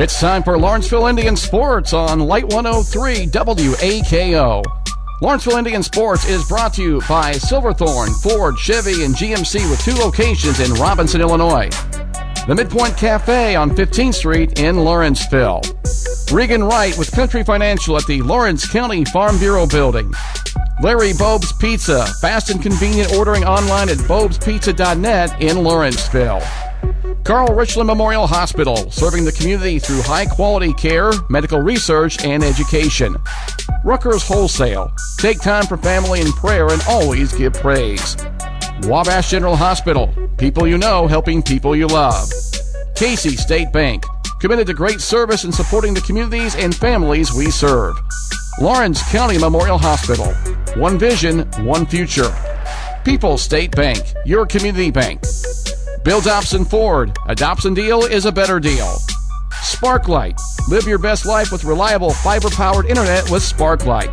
It's time for Lawrenceville Indian Sports on Light 103 WAKO. Lawrenceville Indian Sports is brought to you by Silverthorne, Ford, Chevy, and GMC with two locations in Robinson, Illinois. The Midpoint Cafe on 15th Street in Lawrenceville. Regan Wright with Country Financial at the Lawrence County Farm Bureau Building. Larry Bob's Pizza, fast and convenient ordering online at bobspizza.net in Lawrenceville. Carle Richland Memorial Hospital, serving the community through high quality care, medical research, and education. Rucker's Wholesale, take time for family and prayer and always give praise. Wabash General Hospital, people you know helping people you love. Casey State Bank, committed to great service and supporting the communities and families we serve. Lawrence County Memorial Hospital, one vision, one future. People State Bank, your community bank. Bill Dobson Ford. A Dobson deal is a better deal. Sparklight. Live your best life with reliable fiber powered internet with Sparklight.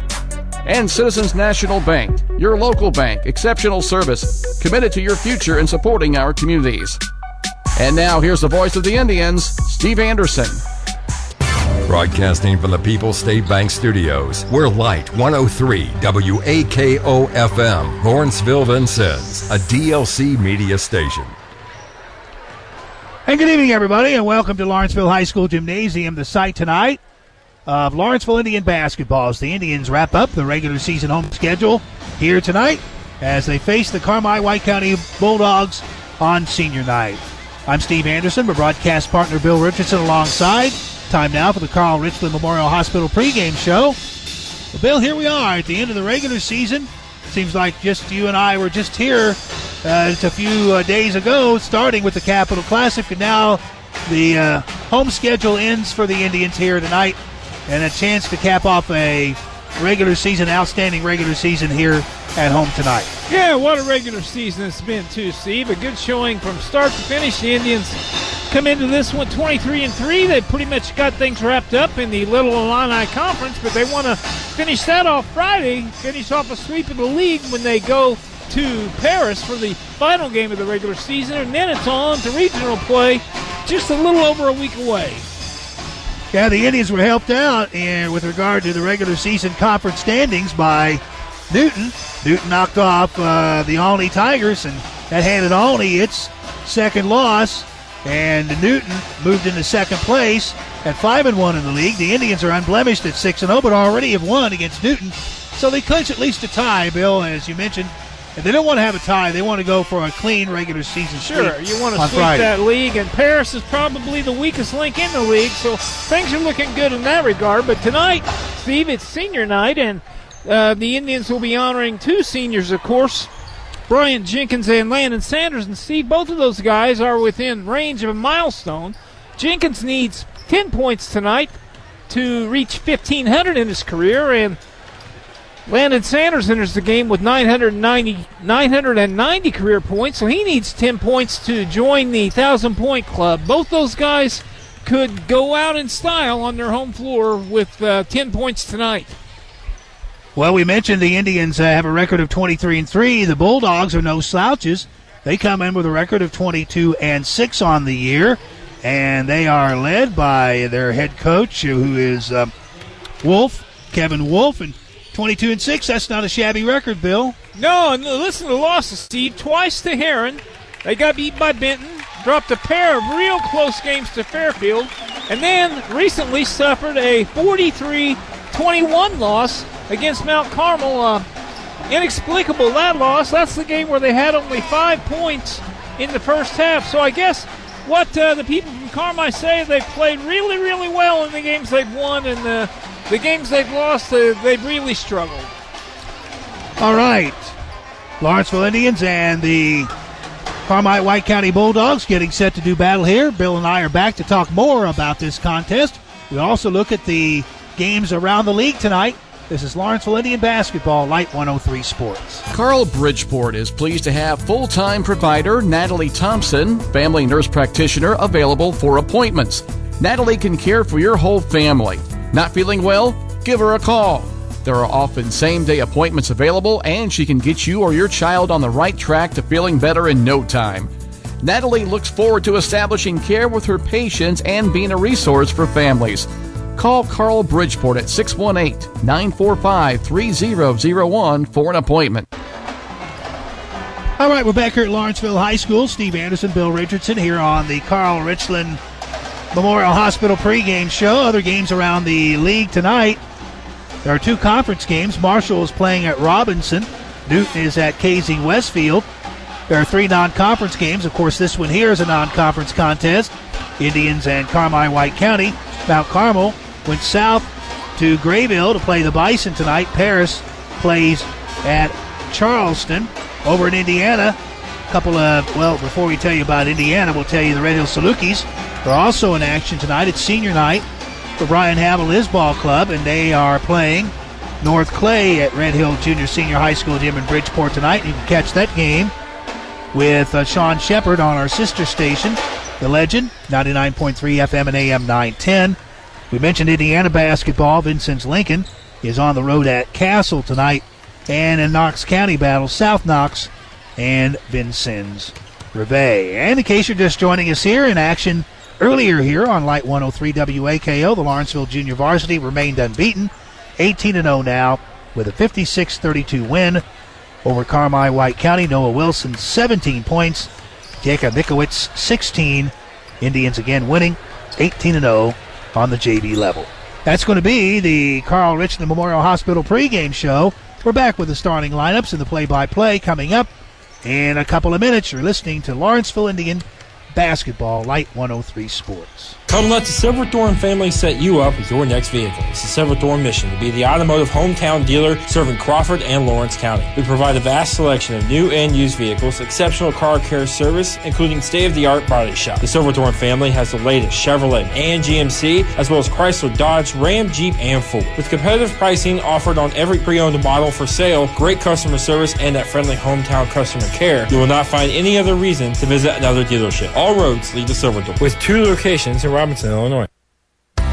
And Citizens National Bank. Your local bank. Exceptional service. Committed to your future and supporting our communities. And now here's the voice of the Indians, Steve Anderson. Broadcasting from the People's State Bank Studios, we're Light 103 WAKO FM, Lawrenceville Vincennes, a DLC media station. And good evening, everybody, and welcome to Lawrenceville High School Gymnasium, the site tonight of Lawrenceville Indian basketball as the Indians wrap up the regular season home schedule here tonight as they face the Carmi White County Bulldogs on senior night. I'm Steve Anderson, my broadcast partner Bill Richardson alongside. Time now for the Carle Richland Memorial Hospital pregame show. Well, Bill, here we are at the end of the regular season. Seems like just you and I were just here uh, it's a few uh, days ago, starting with the Capital Classic, and now the uh, home schedule ends for the Indians here tonight, and a chance to cap off a regular season, outstanding regular season here at home tonight. Yeah, what a regular season it's been too, Steve. A good showing from start to finish. The Indians come into this one 23 and 3. They pretty much got things wrapped up in the Little Illini Conference, but they want to finish that off Friday, finish off a sweep of the league when they go to Paris for the final game of the regular season, and then it's on to regional play just a little over a week away. Yeah, the Indians were helped out and with regard to the regular season conference standings by Newton. Newton knocked off uh, the Olney Tigers, and that handed Olney its second loss. And Newton moved into second place at five and one in the league. The Indians are unblemished at six and zero, but already have won against Newton, so they clinch at least a tie. Bill, as you mentioned, if they don't want to have a tie, they want to go for a clean regular season. Sure, you want to sweep Friday. that league, and Paris is probably the weakest link in the league, so things are looking good in that regard. But tonight, Steve, it's senior night, and uh, the Indians will be honoring two seniors, of course. Brian Jenkins and Landon Sanders, and Steve, both of those guys are within range of a milestone. Jenkins needs 10 points tonight to reach 1,500 in his career, and Landon Sanders enters the game with 990, 990 career points, so he needs 10 points to join the 1,000 point club. Both those guys could go out in style on their home floor with uh, 10 points tonight. Well, we mentioned the Indians uh, have a record of 23 and 3. The Bulldogs are no slouches. They come in with a record of 22 and 6 on the year, and they are led by their head coach, who is uh, Wolf, Kevin Wolf, and 22 and 6. That's not a shabby record, Bill. No, and listen to the losses, Steve. Twice to Herrin. They got beat by Benton, dropped a pair of real close games to Fairfield, and then recently suffered a 43 21 loss against Mount Carmel. Uh, inexplicable that loss. That's the game where they had only five points in the first half. So I guess what uh, the people Carmi say they've played really, really well in the games they've won, and the the games they've lost, uh, they've really struggled. All right. Lawrenceville Indians and the Carmi White County Bulldogs getting set to do battle here. Bill and I are back to talk more about this contest. We also look at the games around the league tonight. This is Lawrenceville Indian Basketball, Light 103 Sports. Carle Bridgeport is pleased to have full time provider Natalie Thompson, family nurse practitioner, available for appointments. Natalie can care for your whole family. Not feeling well? Give her a call. There are often same day appointments available, and she can get you or your child on the right track to feeling better in no time. Natalie looks forward to establishing care with her patients and being a resource for families. Call Carle Bridgeport at 618 945 3001 for an appointment. All right, we're back here at Lawrenceville High School. Steve Anderson, Bill Richardson here on the Carle Richland Memorial Hospital pregame show. Other games around the league tonight. There are two conference games. Marshall is playing at Robinson. Newton is at Casey Westfield. There are three non-conference games. Of course, this one here is a non-conference contest. Indians and Carmi White County. Mount Carmel went south to Grayville to play the Bison tonight. Paris plays at Charleston. Over in Indiana, a couple of, well, before we tell you about Indiana, we'll tell you the Red Hill Salukis are also in action tonight. It's senior night for Brian Havill Ball Club, and they are playing North Clay at Red Hill Junior Senior High School Gym in Bridgeport tonight. You can catch that game with uh, Sean Shepard on our sister station, The Legend, 99.3 FM and AM 910. We mentioned Indiana basketball. Vincennes Lincoln is on the road at Castle tonight. And in Knox County battle, South Knox and Vincennes Reveille. And in case you're just joining us here in action earlier here on Light 103 WAKO, the Lawrenceville Junior Varsity remained unbeaten, 18 0 now with a 56 32 win over Carmi White County. Noah Wilson, 17 points. Jacob Mikowitz, 16. Indians again winning 18 0 on the JV level. That's going to be the Carle Richland Memorial Hospital pregame show. We're back with the starting lineups and the play by play coming up in a couple of minutes. You're listening to Lawrenceville Indian Basketball Light 103 Sports. Come let the Silverthorne family set you up with your next vehicle. It's the Silverthorne mission to be the automotive hometown dealer serving Crawford and Lawrence County. We provide a vast selection of new and used vehicles, exceptional car care service, including state-of-the-art body shop. The Silverthorne family has the latest Chevrolet and GMC, as well as Chrysler, Dodge, Ram, Jeep, and Ford. With competitive pricing offered on every pre-owned model for sale, great customer service, and that friendly hometown customer care, you will not find any other reason to visit another dealership. All roads lead to Silverthorne, with two locations in Robinson, Illinois.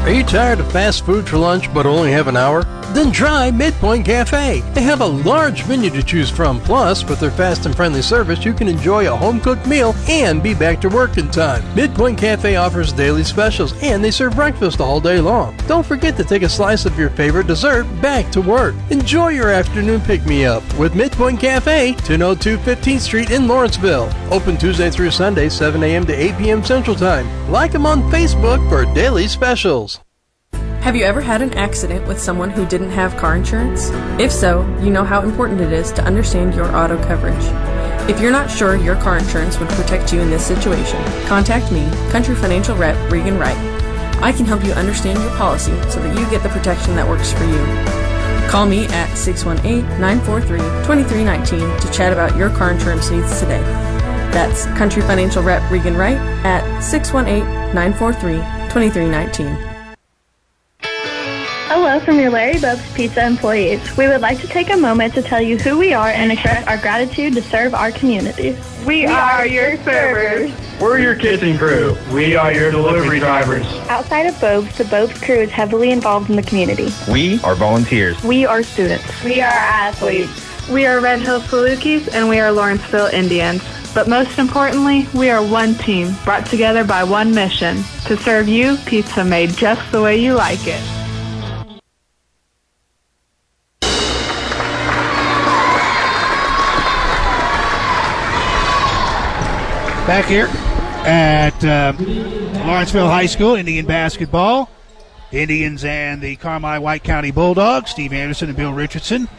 Are you tired of fast food for lunch but only have an hour? Then try Midpoint Cafe. They have a large menu to choose from. Plus, with their fast and friendly service, you can enjoy a home cooked meal and be back to work in time. Midpoint Cafe offers daily specials and they serve breakfast all day long. Don't forget to take a slice of your favorite dessert back to work. Enjoy your afternoon pick me up with Midpoint Cafe, 1002 15th Street in Lawrenceville. Open Tuesday through Sunday, 7 a.m. to 8 p.m. Central Time. Like them on Facebook for daily specials. Have you ever had an accident with someone who didn't have car insurance? If so, you know how important it is to understand your auto coverage. If you're not sure your car insurance would protect you in this situation, contact me, Country Financial Rep Regan Wright. I can help you understand your policy so that you get the protection that works for you. Call me at 618-943-2319 to chat about your car insurance needs today. That's Country Financial Rep Regan Wright at 618-943-2319. Hello from your Larry Bob's Pizza employees. We would like to take a moment to tell you who we are and express our gratitude to serve our community. We are your servers. We're your kitchen crew. We are your delivery drivers. Outside of Bob's, the Bob's crew is heavily involved in the community. We are volunteers. We are students. We are athletes. We are Red Hill Salukis and we are Lawrenceville Indians. But most importantly, we are one team, brought together by one mission, to serve you pizza made just the way you like it. Back here at uh, Lawrenceville High School, Indian basketball. Indians and the Carmi White County Bulldogs, Steve Anderson and Bill Richardson.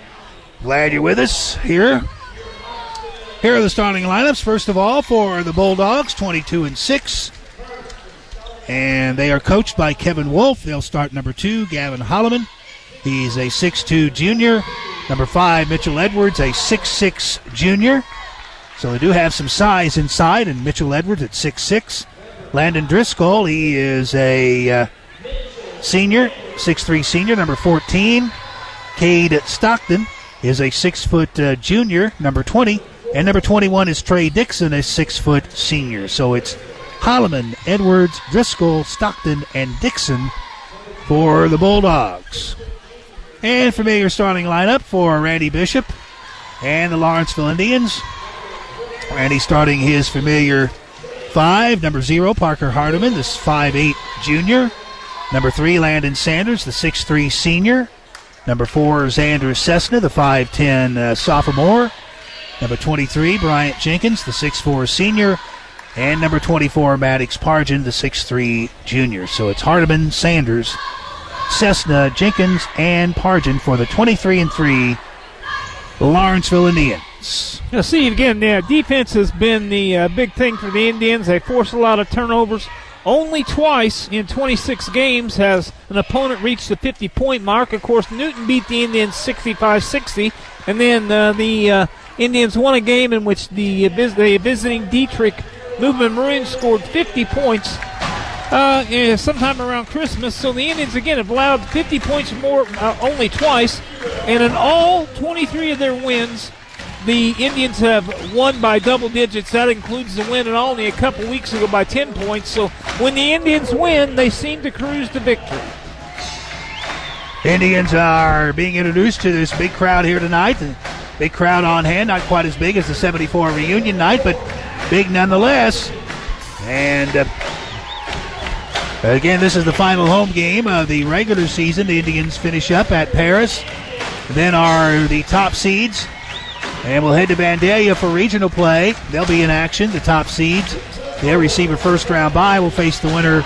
Glad you're with us here. Here are the starting lineups. First of all, for the Bulldogs, 22 and 6. And they are coached by Kevin Wolf. They'll start number two, Gavin Holloman. He's a 6'2 junior. Number five, Mitchell Edwards, a 6'6 junior. So they do have some size inside, and Mitchell Edwards at 6'6. Landon Driscoll, he is a uh, senior, 6'3 senior, number 14. Cade Stockton is a 6 foot uh, junior, number 20. And number 21 is Trey Dixon, a 6 foot senior. So it's Holloman, Edwards, Driscoll, Stockton, and Dixon for the Bulldogs. And familiar starting lineup for Randy Bishop and the Lawrenceville Indians. Randy starting his familiar five, number zero, Parker Hardiman, this five-eight junior. Number three, Landon Sanders, the six-three senior. Number four, Xander Cessna, the 5'10 uh, sophomore. Number 23, Bryant Jenkins, the 6'4 senior. And number 24, Maddox Pargin, the 6'3 junior. So it's Hardiman, Sanders, Cessna, Jenkins, and Pargin for the 23 and 3 Lawrenceville Indians. You know, Steve, again, yeah, defense has been the uh, big thing for the Indians. They force a lot of turnovers. Only twice in 26 games has an opponent reached the 50 point mark. Of course, Newton beat the Indians 65 60, and then uh, the uh, Indians won a game in which the, the visiting Dieterich Movement Maroons scored 50 points uh, sometime around Christmas. So the Indians again have allowed 50 points more uh, only twice, and in all 23 of their wins, the Indians have won by double digits. That includes the win and only a couple weeks ago by 10 points. So when the Indians win, they seem to cruise to victory. Indians are being introduced to this big crowd here tonight. Big crowd on hand, not quite as big as the 74 reunion night, but big nonetheless. And uh, again, this is the final home game of the regular season. The Indians finish up at Paris. Then are the top seeds and we'll head to Vandalia for regional play. They'll be in action. The top seeds. They'll receive a first round bye. Will face the winner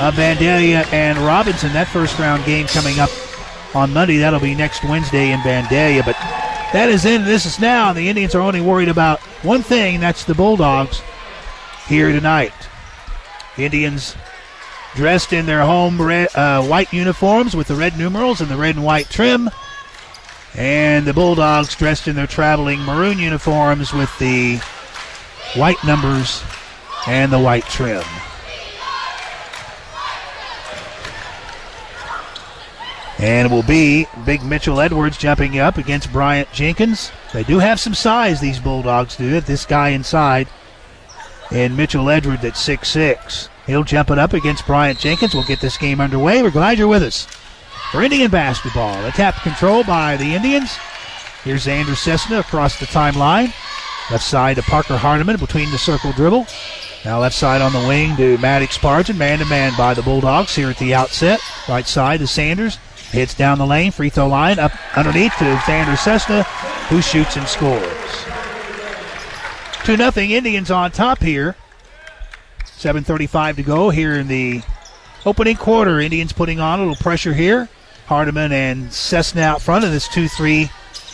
of Vandalia and Robinson. That first round game coming up on Monday. That'll be next Wednesday in Vandalia. But that is in. This is now. The Indians are only worried about one thing. That's the Bulldogs here tonight. Indians dressed in their home red, uh, white uniforms with the red numerals and the red and white trim. And the Bulldogs dressed in their traveling maroon uniforms with the white numbers and the white trim. And it will be Big Mitchell Edwards jumping up against Bryant Jenkins. They do have some size, these Bulldogs do. This guy inside. And Mitchell Edwards at six. He'll jump it up against Bryant Jenkins. We'll get this game underway. We're glad you're with us for Indian basketball. A tap control by the Indians. Here's Andrew Cessna across the timeline. Left side to Parker Hardiman between the circle dribble. Now left side on the wing to Maddox Pargin, man to man by the Bulldogs here at the outset. Right side to Sanders. Hits down the lane, free throw line, up underneath to Xander Cessna, who shoots and scores. 2 0 Indians on top here. 7.35 to go here in the opening quarter. Indians putting on a little pressure here. Hardiman and Cessna out front of this 2 3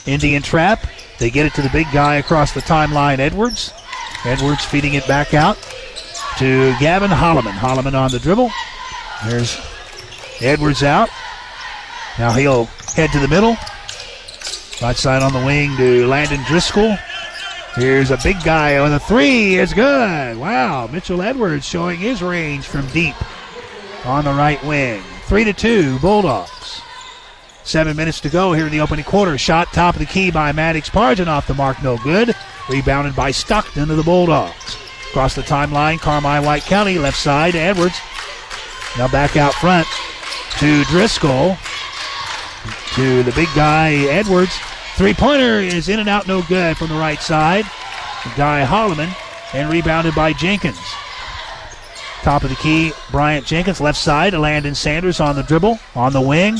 Indian trap. They get it to the big guy across the timeline, Edwards. Edwards feeding it back out to Gavin Holloman. Holloman on the dribble. There's Edwards out. Now he'll head to the middle. Right side on the wing to Landon Driscoll. Here's a big guy on the three. It's good. Wow. Mitchell Edwards showing his range from deep on the right wing. Three to two, Bulldogs. Seven minutes to go here in the opening quarter. Shot top of the key by Maddox Pargin off the mark, no good. Rebounded by Stockton to the Bulldogs. Across the timeline, Carmi White County, left side, Edwards. Now back out front to Driscoll. To the big guy, Edwards. Three pointer is in and out, no good from the right side. Guy Holloman, and rebounded by Jenkins. Top of the key, Bryant Jenkins, left side, Landon Sanders on the dribble, on the wing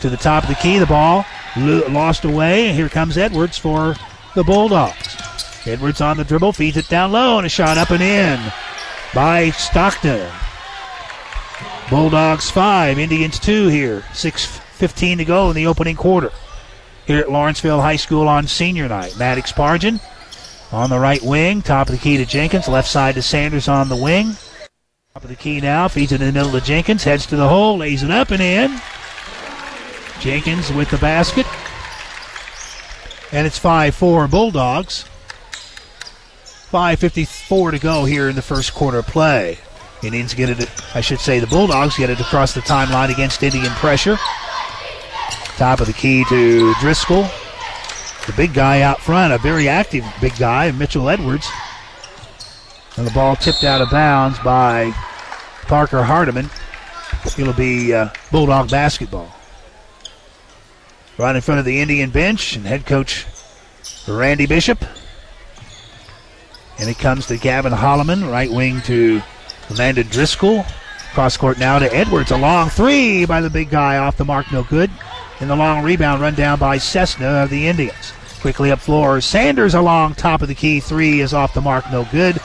to the top of the key. The ball lost away. Here comes Edwards for the Bulldogs. Edwards on the dribble, feeds it down low, and a shot up and in by Stockton. Bulldogs five, Indians two here. 6.15 to go in the opening quarter. Here at Lawrenceville High School on senior night. Maddox Pargin on the right wing, top of the key to Jenkins, left side to Sanders on the wing. Top of the key now, feeds it in the middle to Jenkins, heads to the hole, lays it up and in. Jenkins with the basket. And it's 5 4 Bulldogs. 5.54 to go here in the first quarter play. Indians get it, I should say, the Bulldogs get it across the timeline against Indian pressure. Top of the key to Driscoll. The big guy out front, a very active big guy, Mitchell Edwards. And the ball tipped out of bounds by Parker Hardiman. It'll be uh, Bulldog basketball right in front of the Indian bench and head coach Randy Bishop. And it comes to Gavin Holloman, right wing to Landon Driscoll. Cross court now to Edwards. A long three by the big guy off the mark, no good. And the long rebound run down by Cessna of the Indians. Quickly up floor. Sanders along top of the key. Three is off the mark, no good.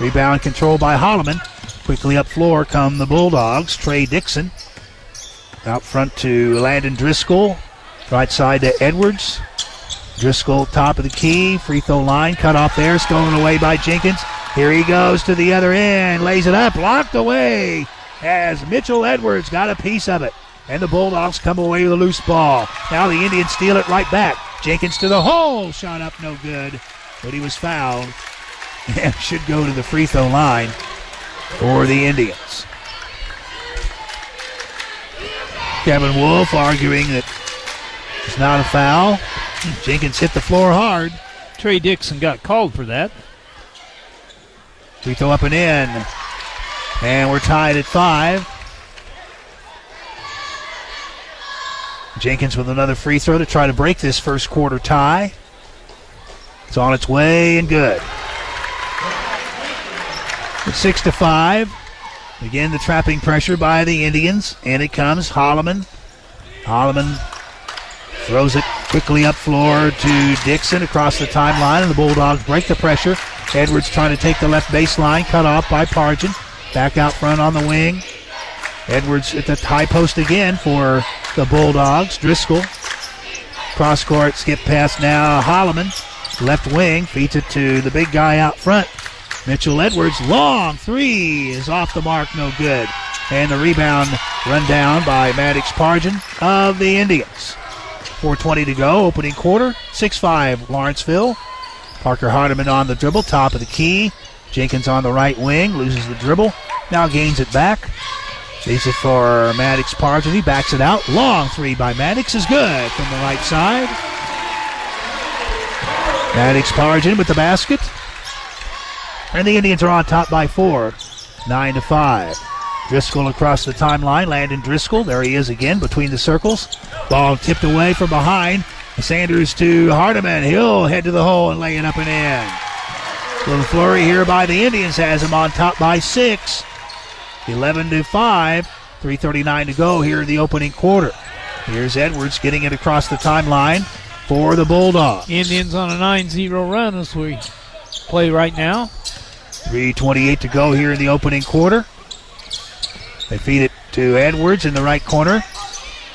Rebound controlled by Holloman. Quickly up floor come the Bulldogs. Trey Dixon. Out front to Landon Driscoll. Right side to Edwards. Driscoll top of the key. Free throw line cut off there. Stolen away by Jenkins. Here he goes to the other end. Lays it up. Locked away as Mitchell Edwards got a piece of it. And the Bulldogs come away with a loose ball. Now the Indians steal it right back. Jenkins to the hole. Shot up no good. But he was fouled. And should go to the free throw line for the Indians. Kevin Wolf arguing that it's not a foul. Jenkins hit the floor hard. Trey Dixon got called for that. Free throw up and in. And we're tied at five. Jenkins with another free throw to try to break this first quarter tie. It's on its way and good. It's six to five. Again, the trapping pressure by the Indians, and it comes Holloman. Holloman throws it quickly up floor to Dixon across the timeline, and the Bulldogs break the pressure. Edwards trying to take the left baseline, cut off by Pargin. Back out front on the wing. Edwards at the high post again for the Bulldogs. Driscoll. Cross court, skip pass now. Holloman, left wing, feeds it to the big guy out front. Mitchell Edwards, long three is off the mark, no good. And the rebound run down by Maddox Pargin of the Indians. 4.20 to go, opening quarter. 6 5 Lawrenceville. Parker Hardiman on the dribble, top of the key. Jenkins on the right wing, loses the dribble. Now gains it back. Leaves it for Maddox. He backs it out. Long three by Maddox is good from the right side. Maddox Pargin with the basket. And the Indians are on top by four. Nine to five. Driscoll across the timeline. Landon Driscoll. There he is again between the circles. Ball tipped away from behind. Sanders to Hardiman. He'll head to the hole and lay it up and in. Little flurry here by the Indians has him on top by six. 11 to 5. 3.39 to go here in the opening quarter. Here's Edwards getting it across the timeline for the Bulldogs. Indians on a 9 0 run as we play right now. 3.28 to go here in the opening quarter. They feed it to Edwards in the right corner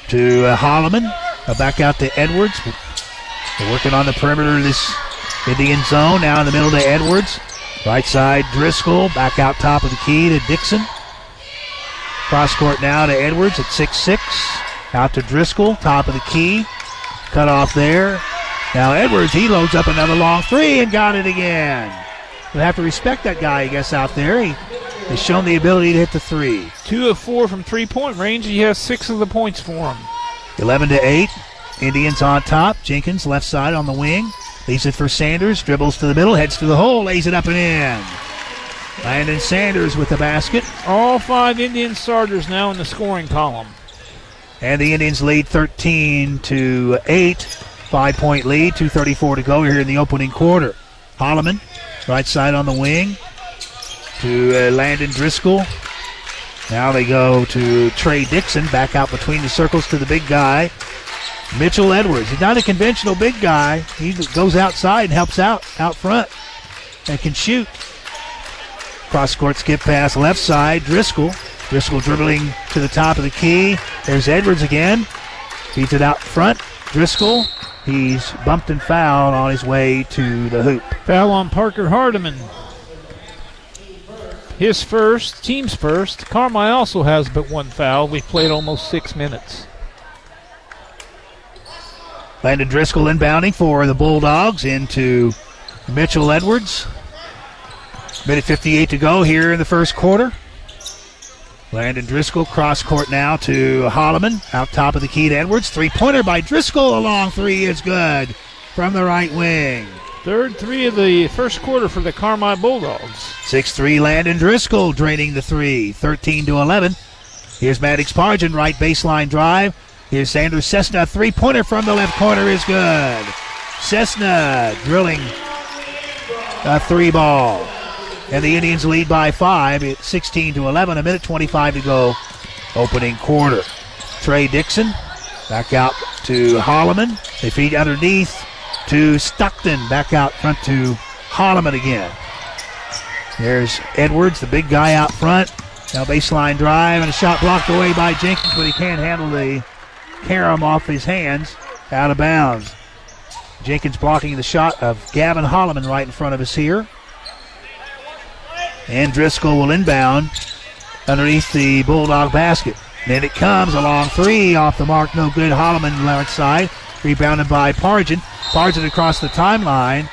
to uh, Holloman. Uh, back out to Edwards. They're working on the perimeter of this Indian zone. Now in the middle to Edwards. Right side Driscoll. Back out top of the key to Dixon. Cross court now to Edwards at 6 6. Out to Driscoll. Top of the key. Cut off there. Now Edwards, he loads up another long three and got it again. We'll have to respect that guy, I guess, out there. He has shown the ability to hit the three. Two of four from three point range. He has six of the points for him. 11 to 8. Indians on top. Jenkins left side on the wing. Leaves it for Sanders. Dribbles to the middle. Heads to the hole. Lays it up and in. Landon Sanders with the basket. All five Indian starters now in the scoring column. And the Indians lead 13 to 8. Five point lead. 2.34 to go here in the opening quarter. Holloman, right side on the wing. To uh, Landon Driscoll. Now they go to Trey Dixon, back out between the circles to the big guy, Mitchell Edwards. He's not a conventional big guy. He goes outside and helps out out front and can shoot. Cross court skip pass left side, Driscoll. Driscoll dribbling to the top of the key. There's Edwards again. Feeds it out front. Driscoll. He's bumped and fouled on his way to the hoop. Foul on Parker Hardiman. His first, team's first. Carmi also has but one foul. We've played almost six minutes. Landon Driscoll inbounding for the Bulldogs into Mitchell Edwards. Minute 58 to go here in the first quarter. Landon Driscoll cross court now to Holloman. Out top of the key to Edwards. Three pointer by Driscoll. A long three is good from the right wing. Third three of the first quarter for the Carmi Bulldogs. 6 3 Landon Driscoll draining the three. 13 to 11. Here's Maddox Pargin, right baseline drive. Here's Xander Cessna. Three pointer from the left corner is good. Cessna drilling a three ball. And the Indians lead by five at 16 to 11. A minute 25 to go, opening quarter. Trey Dixon back out to Holloman. They feed underneath to Stockton. Back out front to Holloman again. There's Edwards, the big guy out front. Now baseline drive and a shot blocked away by Jenkins, but he can't handle the carom off his hands out of bounds. Jenkins blocking the shot of Gavin Holloman right in front of us here. And Driscoll will inbound underneath the Bulldog basket. Then it comes a long three off the mark, no good. Holloman left side, rebounded by Pargin. Pargin across the timeline,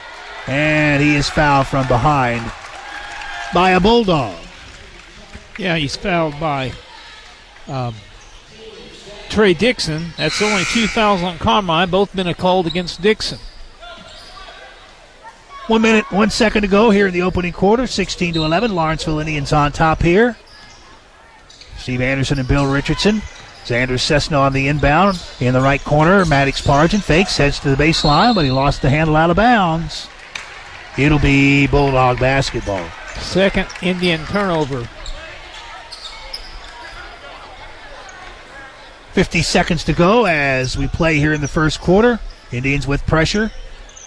and he is fouled from behind by a Bulldog. Yeah, he's fouled by um, Trey Dixon. That's only two fouls on Carmi. Both been called against Dixon. One minute, one second to go here in the opening quarter. 16 to 11. Lawrenceville Indians on top here. Steve Anderson and Bill Richardson. Xander Cessna on the inbound in the right corner. Maddox Pargin fakes, heads to the baseline, but he lost the handle out of bounds. It'll be Bulldog basketball. Second Indian turnover. 50 seconds to go as we play here in the first quarter. Indians with pressure.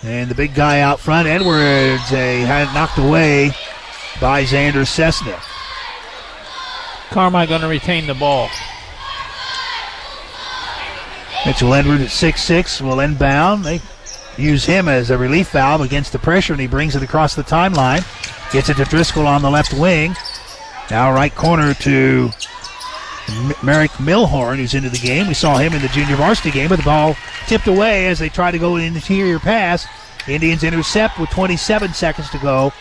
And the big guy out front, Edwards, a had knocked away by Xander Cessna. Carmi going to retain the ball. Mitchell Edwards at 6'6 will inbound. They use him as a relief valve against the pressure, and he brings it across the timeline. Gets it to Driscoll on the left wing. Now right corner to Merrick Milhorn, who's into the game. We saw him in the junior varsity game, but the ball tipped away as they try to go an interior pass. Indians intercept with 27 seconds to go.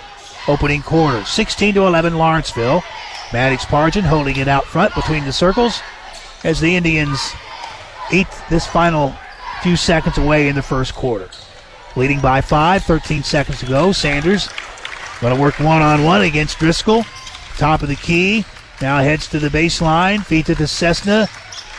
Opening quarter, 16 to 11, Lawrenceville. Maddox Pargin holding it out front between the circles as the Indians eat this final few seconds away in the first quarter. Leading by five, 13 seconds to go. Sanders going to work one on one against Driscoll. Top of the key. Now heads to the baseline. Feet to the Cessna.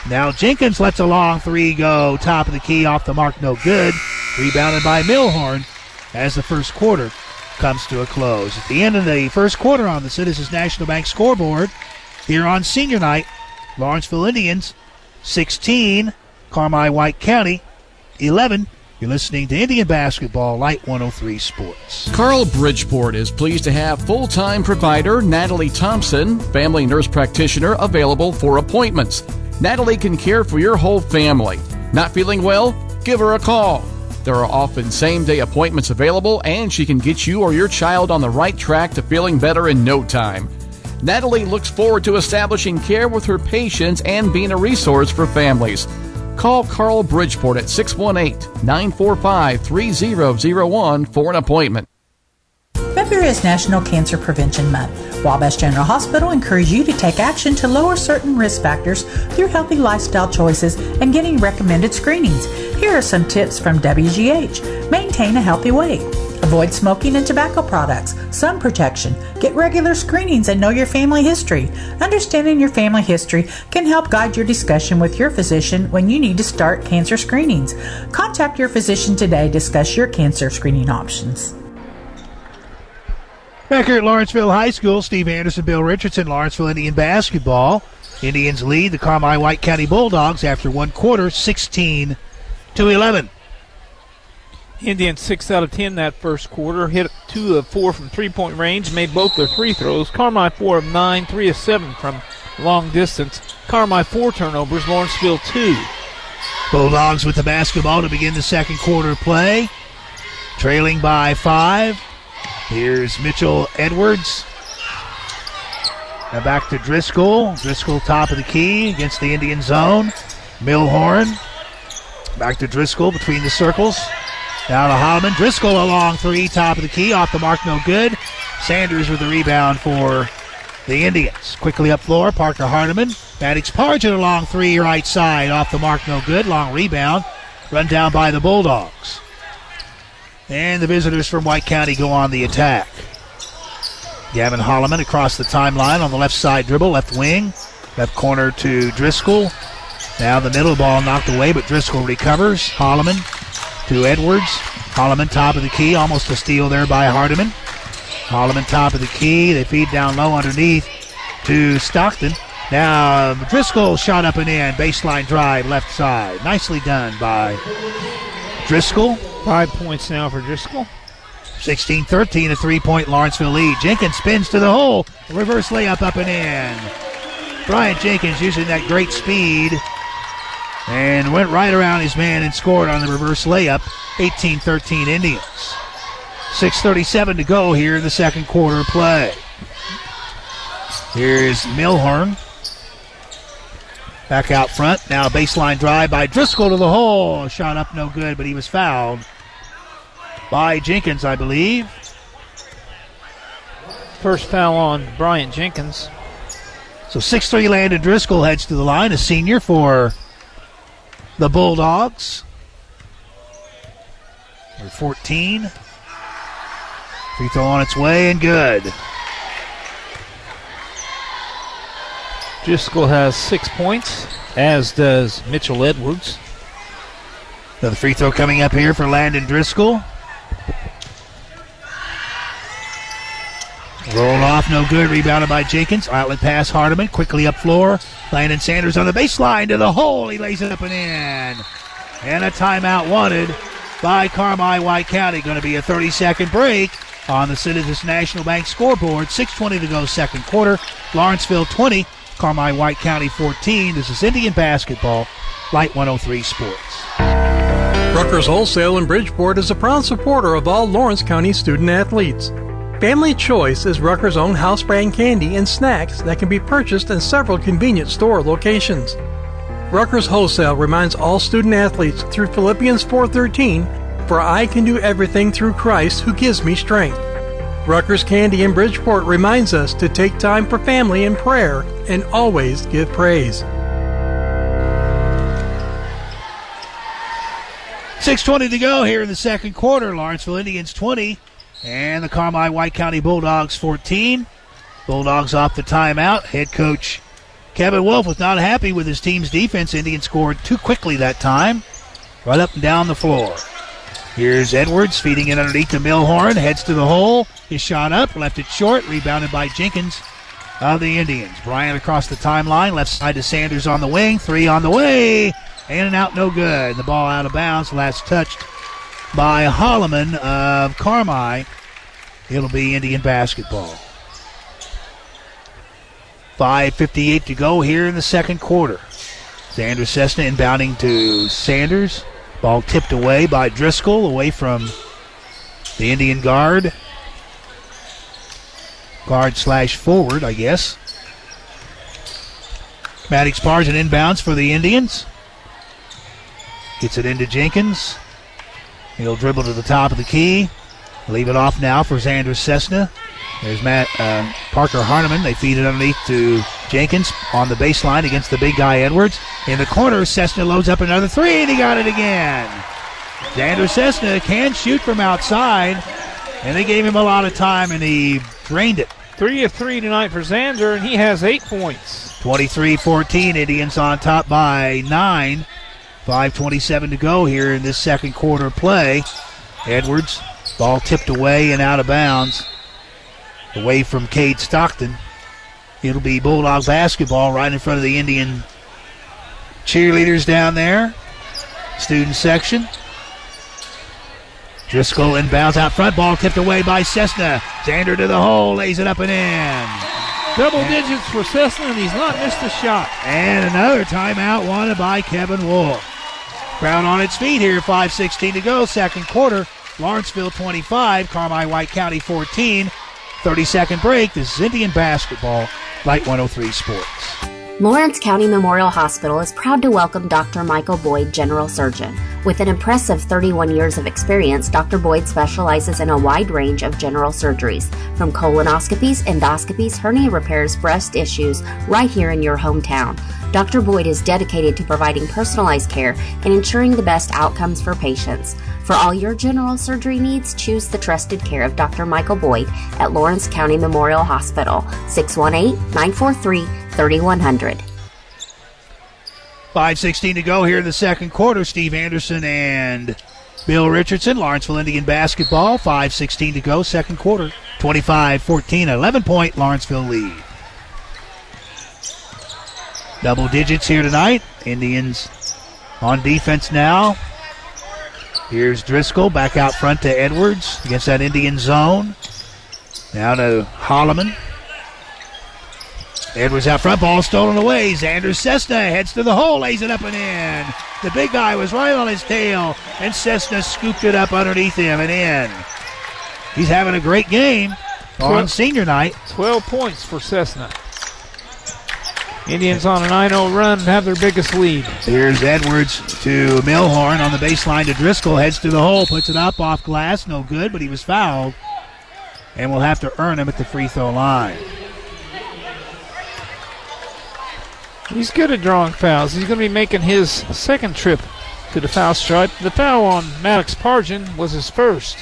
Now Jenkins lets a long three go. Top of the key off the mark, no good. Rebounded by Milhorn as the first quarter comes to a close. At the end of the first quarter on the Citizens National Bank scoreboard, here on senior night, Lawrenceville Indians 16, Carmi White County 11. You're listening to Indian Basketball Light 103 Sports. Carle Bridgeport is pleased to have full time provider Natalie Thompson, family nurse practitioner, available for appointments. Natalie can care for your whole family. Not feeling well? Give her a call. There are often same day appointments available, and she can get you or your child on the right track to feeling better in no time. Natalie looks forward to establishing care with her patients and being a resource for families. Call Carle Bridgeport at 618 945 3001 for an appointment. February is National Cancer Prevention Month. Wabash General Hospital encourages you to take action to lower certain risk factors through healthy lifestyle choices and getting recommended screenings. Here are some tips from WGH. Maintain a healthy weight. Avoid smoking and tobacco products, sun protection, get regular screenings, and know your family history. Understanding your family history can help guide your discussion with your physician when you need to start cancer screenings. Contact your physician today, discuss your cancer screening options. Back here at Lawrenceville High School, Steve Anderson, Bill Richardson, Lawrenceville Indian basketball. Indians lead the Carmi White County Bulldogs after one quarter, 16 to 11. Indians six out of ten that first quarter, hit two of four from three point range, made both their free throws. Carmi four of nine, three of seven from long distance. Carmi four turnovers, Lawrenceville two. Bulldogs with the basketball to begin the second quarter play, trailing by five. Here's Mitchell Edwards. Now back to Driscoll. Driscoll top of the key against the Indian zone. Milhorn. Back to Driscoll between the circles. Now to Holloman. Driscoll a long three, top of the key, off the mark, no good. Sanders with the rebound for the Indians. Quickly up floor, Parker Hardiman. Maddox Pargin a long three, right side, off the mark, no good. Long rebound. Run down by the Bulldogs. And the visitors from White County go on the attack. Gavin Holloman across the timeline on the left side dribble, left wing. Left corner to Driscoll. Now the middle ball knocked away, but Driscoll recovers. Holloman to Edwards. Holloman top of the key, almost a steal there by Hardiman. Holloman top of the key. They feed down low underneath to Stockton. Now Driscoll shot up and in. Baseline drive left side. Nicely done by Driscoll. Five points now for Driscoll. 16 13, a three point Lawrenceville lead. Jenkins spins to the hole. Reverse layup up and in. Bryant Jenkins using that great speed and went right around his man and scored on the reverse layup. 18 13 Indians. 6.37 to go here in the second quarter play. Here's Milhorn. Back out front. Now baseline drive by Driscoll to the hole. Shot up no good, but he was fouled by Jenkins, I believe. First foul on Bryant Jenkins. So 6 3 Landon Driscoll heads to the line, a senior for the Bulldogs. Number 14. Free throw on its way and good. Driscoll has six points, as does Mitchell Edwards. Another free throw coming up here for Landon Driscoll. Rolled off, no good. Rebounded by Jenkins. Outlet pass, Hardiman. Quickly up floor. Landon Sanders on the baseline to the hole. He lays it up and in. And a timeout wanted by Carmi White County. Going to be a 30 second break on the Citizens National Bank scoreboard. 6.20 to go, second quarter. Lawrenceville 20, Carmi White County 14. This is Indian basketball, Light 103 Sports. Rucker's Wholesale in Bridgeport is a proud supporter of all Lawrence County student athletes. Family Choice is Rucker's own house brand candy and snacks that can be purchased in several convenient store locations. Rucker's Wholesale reminds all student athletes through Philippians 4:13, "For I can do everything through Christ who gives me strength." Rucker's Candy in Bridgeport reminds us to take time for family and prayer and always give praise. 6.20 to go here in the second quarter. Lawrenceville Indians 20 and the Carmi White County Bulldogs 14. Bulldogs off the timeout. Head coach Kevin Wolf was not happy with his team's defense. Indians scored too quickly that time. Right up and down the floor. Here's Edwards feeding it underneath to Milhorn. Heads to the hole. His shot up. Left it short. Rebounded by Jenkins of the Indians. Bryant across the timeline. Left side to Sanders on the wing. Three on the way. In and out, no good. The ball out of bounds. Last touched by Holloman of Carmi. It'll be Indian basketball. 5.58 to go here in the second quarter. Xander Cessna inbounding to Sanders. Ball tipped away by Driscoll, away from the Indian guard. Guard slash forward, I guess. Maddox and inbounds for the Indians. Gets it into Jenkins. He'll dribble to the top of the key. Leave it off now for Xander Cessna. There's Matt uh, Parker Hardiman. They feed it underneath to Jenkins on the baseline against the big guy Edwards. In the corner, Cessna loads up another three, and he got it again. Xander Cessna can shoot from outside, and they gave him a lot of time, and he drained it. Three of three tonight for Xander, and he has eight points. 23 14, Indians on top by nine. 5.27 to go here in this second quarter play. Edwards, ball tipped away and out of bounds. Away from Cade Stockton. It'll be Bulldog basketball right in front of the Indian cheerleaders down there. Student section. Driscoll inbounds out front. Ball tipped away by Cessna. Xander to the hole. Lays it up and in. Double digits for Cessna, and he's not missed a shot. And another timeout wanted by Kevin Wolf. Crowd on its feet here. 5.16 to go. Second quarter. Lawrenceville 25. Carmi White County 14. 30 second break. This is Indian basketball. Light 103 Sports. Lawrence County Memorial Hospital is proud to welcome Dr. Michael Boyd, General Surgeon. With an impressive 31 years of experience, Dr. Boyd specializes in a wide range of general surgeries, from colonoscopies, endoscopies, hernia repairs, breast issues, right here in your hometown. Dr. Boyd is dedicated to providing personalized care and ensuring the best outcomes for patients. For all your general surgery needs, choose the trusted care of Dr. Michael Boyd at Lawrence County Memorial Hospital, 618 943 3100. 5.16 to go here in the second quarter. Steve Anderson and Bill Richardson, Lawrenceville Indian basketball. 5.16 to go, second quarter. 25 14, 11 point Lawrenceville lead. Double digits here tonight. Indians on defense now. Here's Driscoll back out front to Edwards against that Indian zone. Now to Holloman. Edwards out front, ball stolen away. Xander Cessna heads to the hole, lays it up and in. The big guy was right on his tail, and Cessna scooped it up underneath him and in. He's having a great game on Twelve- senior night. 12 points for Cessna. Indians on a 9 0 run have their biggest lead. Here's Edwards to Milhorn on the baseline to Driscoll. Heads to the hole, puts it up off glass. No good, but he was fouled. And will have to earn him at the free throw line. He's good at drawing fouls. He's going to be making his second trip to the foul stripe. The foul on Maddox Pargin was his first.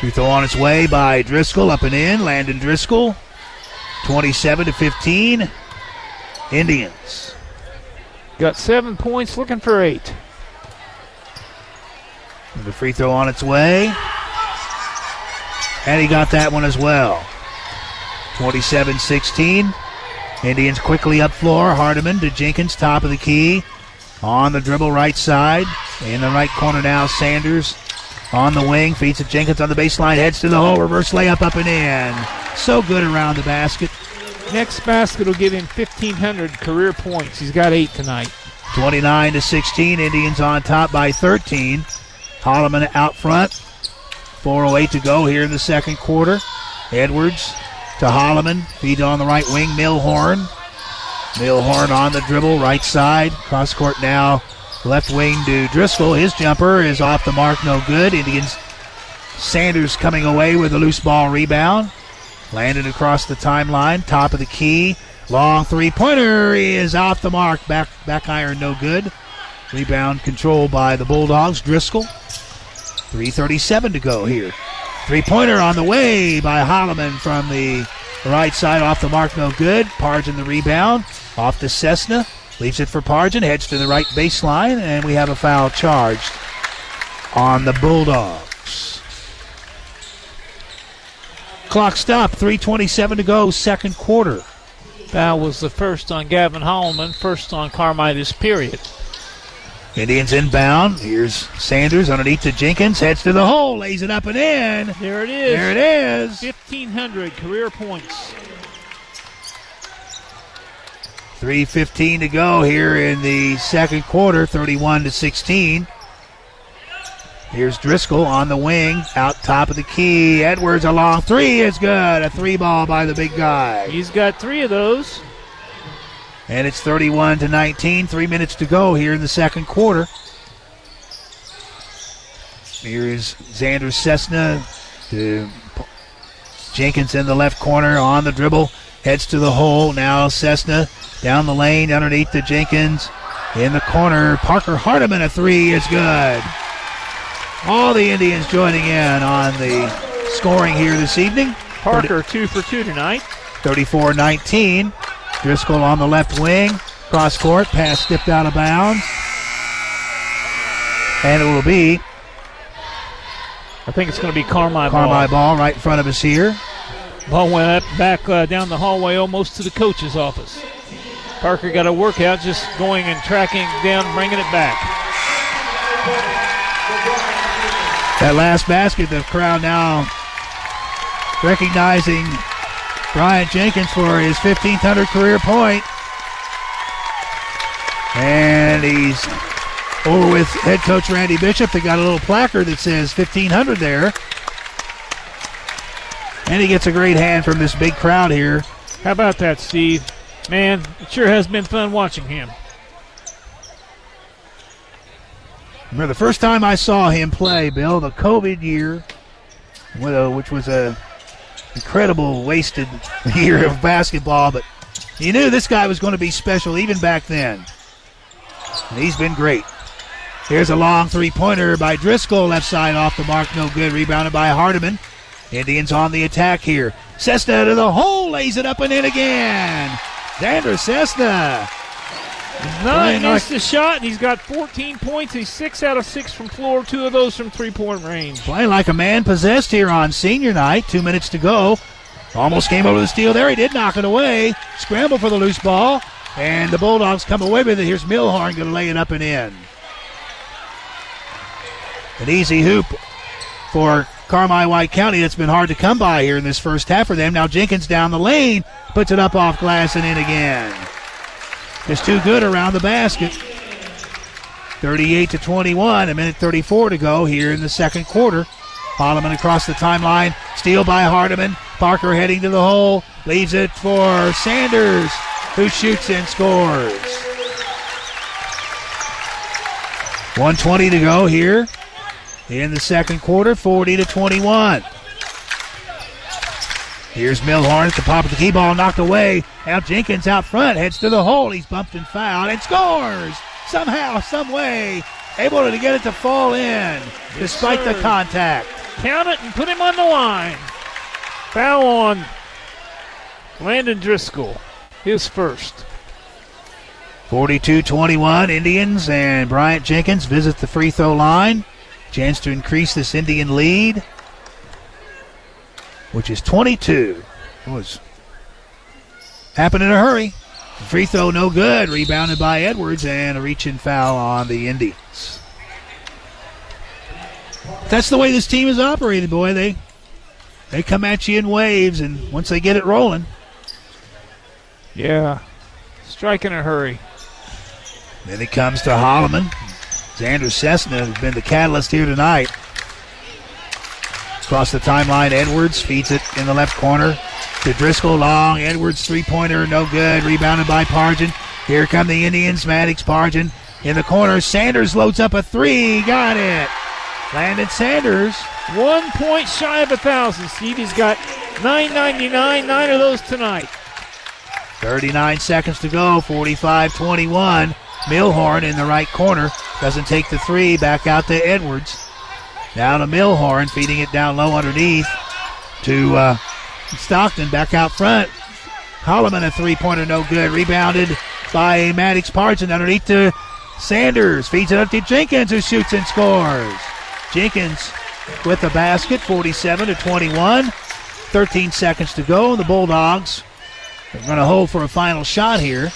Free throw on its way by Driscoll, up and in. Landon Driscoll, 27 to 15. Indians. Got seven points, looking for eight. The free throw on its way. And he got that one as well. 27 16. Indians quickly up floor. Hardiman to Jenkins, top of the key. On the dribble, right side. In the right corner now, Sanders on the wing. Feeds to Jenkins on the baseline. Heads to the hole. Reverse layup up and in. So good around the basket. Next basket will give him 1,500 career points. He's got eight tonight. 29 to 16. Indians on top by 13. Holloman out front. 4.08 to go here in the second quarter. Edwards to Holloman. Feed on the right wing. Milhorn. Milhorn on the dribble, right side. Cross court now. Left wing to Driscoll. His jumper is off the mark, no good. Indians. Sanders coming away with a loose ball rebound. Landed across the timeline, top of the key. Long three pointer is off the mark. Back back iron, no good. Rebound controlled by the Bulldogs. Driscoll. 3.37 to go here. Three pointer on the way by Holloman from the right side off the mark, no good. Pargin the rebound. Off to Cessna. Leaves it for Pargin. Heads to the right baseline, and we have a foul charged on the Bulldogs. Clock stop. 3.27 to go, second quarter. Foul was the first on Gavin Holloman, first on Carmitus, period. Indians inbound. Here's Sanders underneath to Jenkins. Heads to the hole. Lays it up and in. There it is. There it is. 1,500 career points. 3.15 to go here in the second quarter, 31 to 16. Here's Driscoll on the wing, out top of the key. Edwards a long three is good. A three ball by the big guy. He's got three of those. And it's 31 to 19. Three minutes to go here in the second quarter. Here is Xander Cessna to Jenkins in the left corner on the dribble. Heads to the hole. Now Cessna down the lane underneath the Jenkins. In the corner, Parker Hardiman a three is good. All the Indians joining in on the scoring here this evening. Parker, two for two tonight. 34 19. Driscoll on the left wing. Cross court. Pass skipped out of bounds. And it will be I think it's going to be Carmi ball. Carmi ball. ball right in front of us here. Ball went up, back uh, down the hallway almost to the coach's office. Parker got a workout just going and tracking down, bringing it back. That last basket, the crowd now recognizing Bryant Jenkins for his 1500 career point. And he's over with head coach Randy Bishop. They got a little placard that says 1500 there. And he gets a great hand from this big crowd here. How about that, Steve? Man, it sure has been fun watching him. Remember the first time I saw him play, Bill, the COVID year, which was a incredible wasted year of basketball, but you knew this guy was going to be special even back then. And he's been great. Here's a long three-pointer by Driscoll, left side off the mark, no good. Rebounded by Hardiman. Indians on the attack here. Cessna to the hole, lays it up and in again. Xander Cessna. Nine missed the shot, and he's got 14 points. He's six out of six from floor, two of those from three point range. Playing like a man possessed here on senior night. Two minutes to go. Almost came over the steal there. He did knock it away. Scramble for the loose ball. And the Bulldogs come away with it. Here's Milhorn going to lay it up and in. An easy hoop for Carmi White County that's been hard to come by here in this first half for them. Now Jenkins down the lane, puts it up off glass and in again. Just too good around the basket. 38 to 21, a minute 34 to go here in the second quarter. Holloman across the timeline, steal by Hardiman. Parker heading to the hole, leaves it for Sanders, who shoots and scores. 120 to go here in the second quarter, 40 to 21. Here's Milhorn at the top of the key ball, knocked away. Now Jenkins out front, heads to the hole. He's bumped and fouled and scores somehow, some way. Able to get it to fall in despite the contact. Count it and put him on the line. Foul on Landon Driscoll, his first. 42 21, Indians and Bryant Jenkins visit the free throw line. Chance to increase this Indian lead, which is 22. It was happened in a hurry. Free throw no good. Rebounded by Edwards and a reach and foul on the Indians. That's the way this team is operated, boy. They they come at you in waves, and once they get it rolling, yeah, strike in a hurry. Then it comes to Holloman. Xander Cessna has been the catalyst here tonight. Across the timeline, Edwards feeds it in the left corner to Driscoll. Long. Edwards three pointer, no good. Rebounded by Pargin. Here come the Indians. Maddox Pargin in the corner. Sanders loads up a three. Got it. Landon Sanders. One point shy of a thousand. Steve, he's got 999, nine of those tonight. 39 seconds to go. 45 21. Milhorn in the right corner. Doesn't take the three. Back out to Edwards. Down to Milhorn, feeding it down low underneath to uh, Stockton. Back out front. Holloman a three pointer, no good. Rebounded by Maddox Pargin underneath to Sanders. Feeds it up to Jenkins, who shoots and scores. Jenkins with the basket, 47 to 21. 13 seconds to go. The Bulldogs are going to hold for a final shot here.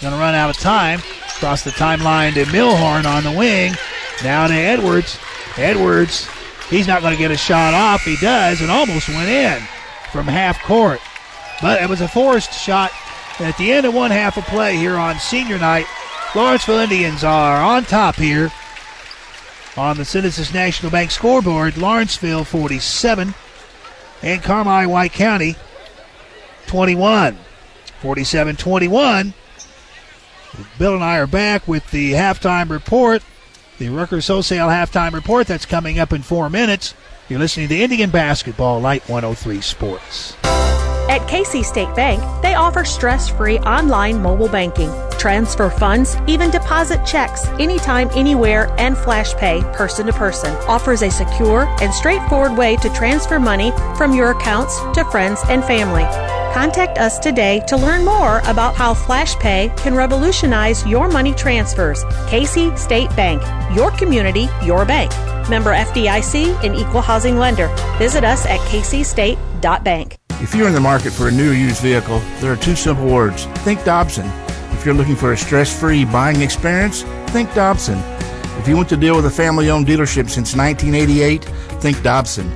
Going to run out of time. Across the timeline to Milhorn on the wing. Now to Edwards. Edwards, he's not going to get a shot off. He does, and almost went in from half court. But it was a forced shot at the end of one half of play here on senior night. Lawrenceville Indians are on top here on the Citizens National Bank scoreboard. Lawrenceville 47 and Carmi White County 21. 47 21. Bill and I are back with the halftime report the Rucker's Wholesale halftime report that's coming up in four minutes. You're listening to Indian Basketball Light 103 Sports. At Casey State Bank, they offer stress free online mobile banking, transfer funds, even deposit checks anytime, anywhere, and flash pay person to person. Offers a secure and straightforward way to transfer money from your accounts to friends and family. Contact us today to learn more about how FlashPay can revolutionize your money transfers. Casey State Bank, your community, your bank. Member FDIC and equal housing lender. Visit us at caseystate.bank. If you're in the market for a new used vehicle, there are two simple words. Think Dobson. If you're looking for a stress-free buying experience, think Dobson. If you want to deal with a family-owned dealership since 1988, think Dobson.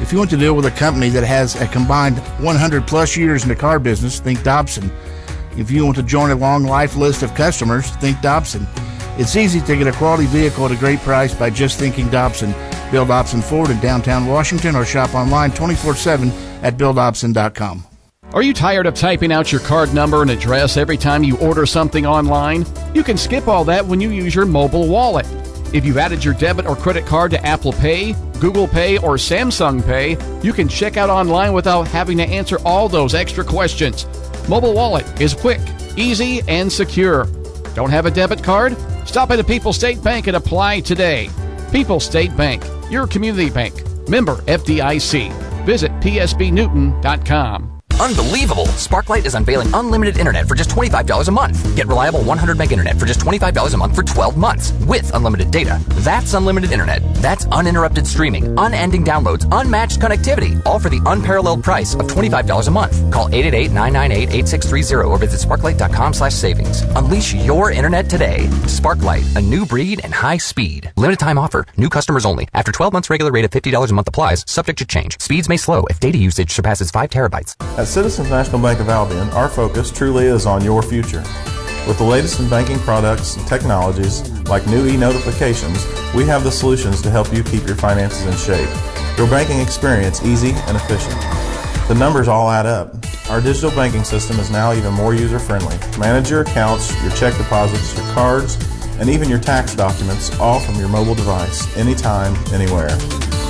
If you want to deal with a company that has a combined 100 plus years in the car business, think Dobson. If you want to join a long life list of customers, think Dobson. It's easy to get a quality vehicle at a great price by just thinking Dobson. Bill Dobson Ford in downtown Washington or shop online 24 7 at BillDobson.com. Are you tired of typing out your card number and address every time you order something online? You can skip all that when you use your mobile wallet. If you've added your debit or credit card to Apple Pay, Google Pay, or Samsung Pay, you can check out online without having to answer all those extra questions. Mobile Wallet is quick, easy, and secure. Don't have a debit card? Stop at a People State Bank and apply today. People State Bank, your community bank. Member FDIC. Visit psbnewton.com. Unbelievable! Sparklight is unveiling unlimited internet for just $25 a month. Get reliable 100 meg internet for just $25 a month for 12 months with unlimited data. That's unlimited internet. That's uninterrupted streaming, unending downloads, unmatched connectivity, all for the unparalleled price of $25 a month. Call 888-998-8630 or visit sparklight.com slash savings. Unleash your internet today. Sparklight, a new breed and high speed. Limited time offer. New customers only. After 12 months regular rate of $50 a month applies, subject to change. Speeds may slow if data usage surpasses 5 terabytes. At Citizens National Bank of Albion, our focus truly is on your future. With the latest in banking products and technologies, like new e-notifications, we have the solutions to help you keep your finances in shape. Your banking experience easy and efficient. The numbers all add up. Our digital banking system is now even more user-friendly. Manage your accounts, your check deposits, your cards, and even your tax documents, all from your mobile device, anytime, anywhere.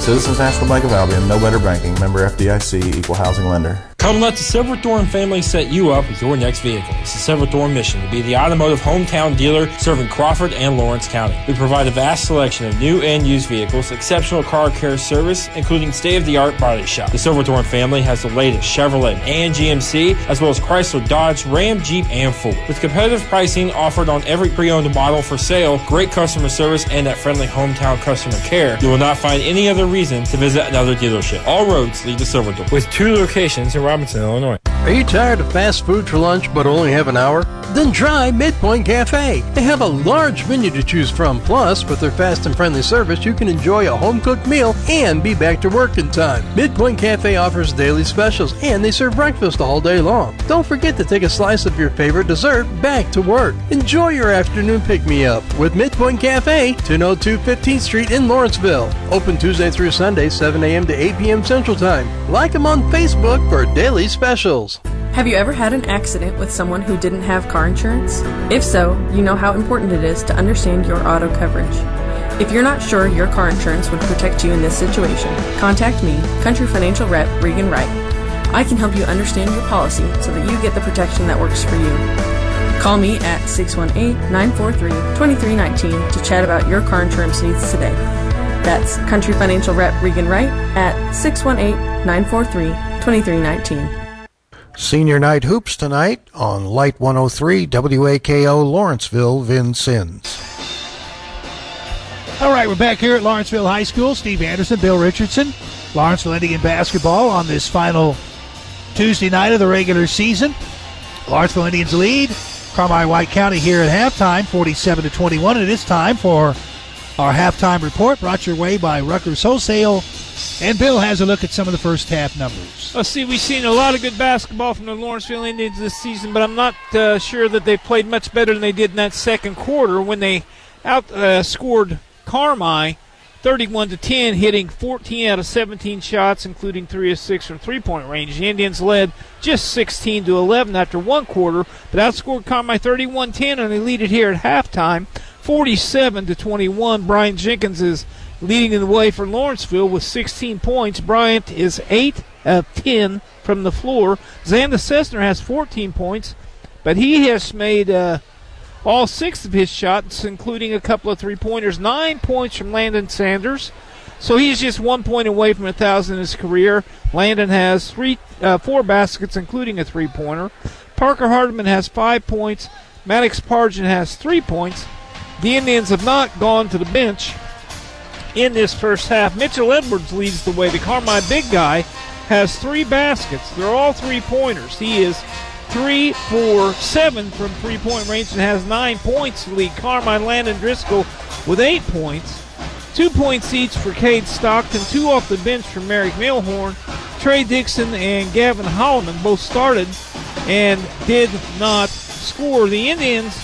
Citizens National Bank of Albion, no better banking, member FDIC, equal housing lender. Come let the Silverthorne family set you up with your next vehicle. It's the Silverthorne mission to be the automotive hometown dealer serving Crawford and Lawrence County. We provide a vast selection of new and used vehicles, exceptional car care service, including state-of-the-art body shop. The Silverthorne family has the latest Chevrolet and GMC, as well as Chrysler, Dodge, Ram, Jeep, and Ford. With competitive pricing offered on every pre-owned model for sale, great customer service, and that friendly hometown customer care, you will not find any other reason to visit another dealership. All roads lead to Silverthorne. With two locations in Robinson, Illinois. Are you tired of fast food for lunch but only have an hour? Then try Midpoint Cafe. They have a large menu to choose from. Plus, with their fast and friendly service, you can enjoy a home cooked meal and be back to work in time. Midpoint Cafe offers daily specials and they serve breakfast all day long. Don't forget to take a slice of your favorite dessert back to work. Enjoy your afternoon pick me up with Midpoint Cafe, 1002 15th Street in Lawrenceville. Open Tuesday through Sunday, 7 a.m. to 8 p.m. Central Time. Like them on Facebook for daily specials. Have you ever had an accident with someone who didn't have car insurance? If so, you know how important it is to understand your auto coverage. If you're not sure your car insurance would protect you in this situation, contact me, Country Financial Rep Regan Wright. I can help you understand your policy so that you get the protection that works for you. Call me at 618-943-2319 to chat about your car insurance needs today. That's Country Financial Rep Regan Wright at 618-943-2319. Senior Night Hoops tonight on Light 103 WAKO Lawrenceville Vincennes. All right, we're back here at Lawrenceville High School. Steve Anderson, Bill Richardson, Lawrenceville Indian basketball on this final Tuesday night of the regular season. Lawrenceville Indians lead. Carmi White County here at halftime, 47 to 21. It is time for our halftime report, brought your way by Rucker's Wholesale. And Bill has a look at some of the first half numbers. Let's see, we've seen a lot of good basketball from the Lawrenceville Indians this season, but I'm not uh, sure that they played much better than they did in that second quarter when they out uh, Carmi 31 to 10, hitting 14 out of 17 shots, including three of six from three-point range. The Indians led just 16 to 11 after one quarter, but outscored Carmi 31-10, and they lead it here at halftime, 47 to 21. Bryant Jenkins is leading the way for Lawrenceville with 16 points. Bryant is 8 of 10 from the floor. Xander Cessna has 14 points, but he has made uh, all six of his shots, including a couple of three pointers. Nine points from Landon Sanders. So he's just one point away from a thousand in his career. Landon has three, uh, four baskets, including a three pointer. Parker Hardiman has five points. Maddox Pargin has three points. The Indians have not gone to the bench in this first half. Mitchell Edwards leads the way. The Carmi big guy has three baskets. They're all three pointers. He is three, four, seven from three point range and has nine points to lead. Carmi Landon Driscoll with eight points. Two points each for Cade Stockton, two off the bench for Merrick Milhorn. Trey Dixon and Gavin Holloman both started and did not score. The Indians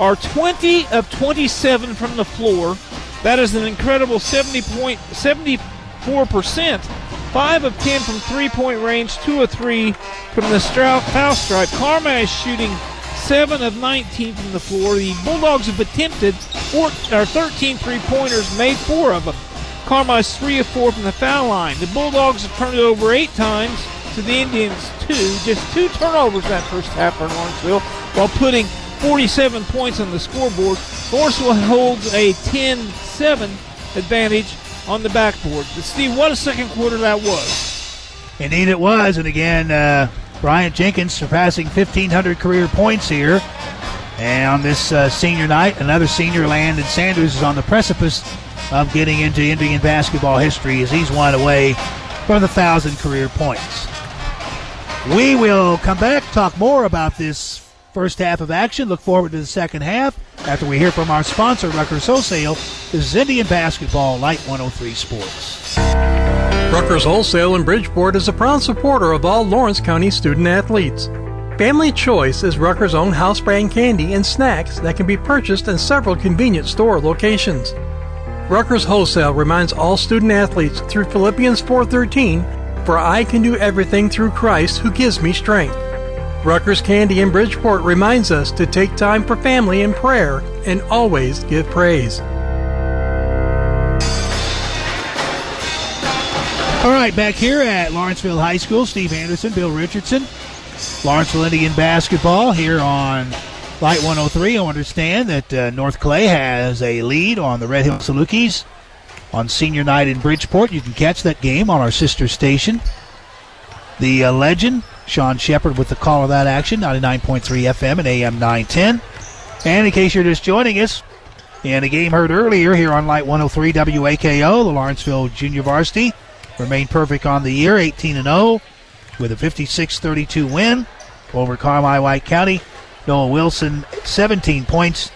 are 20 of 27 from the floor. That is an incredible 70 point, 74%. 5 of 10 from three point range, 2 of 3 from the foul stripe. Carmi is shooting 7 of 19 from the floor. The Bulldogs have attempted four, or 13 three pointers, made 4 of them. Carmi's 3 of 4 from the foul line. The Bulldogs have turned it over 8 times to the Indians 2. Just two turnovers that first half for Lawrenceville while putting 47 points on the scoreboard. Lawrenceville holds a 10-7 advantage on the backboard. But Steve, what a second quarter that was. Indeed, it was. And again, uh, Bryant Jenkins surpassing 1,500 career points here. And on this uh, senior night, another senior, Landon Sanders, is on the precipice of getting into Indian basketball history as he's one away from the 1,000 career points. We will come back, talk more about this first half of action. Look forward to the second half after we hear from our sponsor, Rucker's Wholesale. This is Indian Basketball, Light 103 Sports. Rucker's Wholesale in Bridgeport is a proud supporter of all Lawrence County student athletes. Family Choice is Rucker's own house brand candy and snacks that can be purchased in several convenient store locations. Rucker's Wholesale reminds all student athletes through Philippians 4:13, "For I can do everything through Christ who gives me strength." Rucker's Candy in Bridgeport reminds us to take time for family and prayer and always give praise. All right, back here at Lawrenceville High School, Steve Anderson, Bill Richardson, Lawrenceville Indian basketball here on Light 103. I understand that uh, North Clay has a lead on the Red Hill Salukis on senior night in Bridgeport. You can catch that game on our sister station. The uh, legend, Sean Shepard, with the call of that action, 99.3 FM and AM 910. And in case you're just joining us, in a game heard earlier here on Light 103 WAKO, the Lawrenceville Junior Varsity remained perfect on the year, 18 and 0, with a 56-32 win over Carmi White County. Noah Wilson 17 points.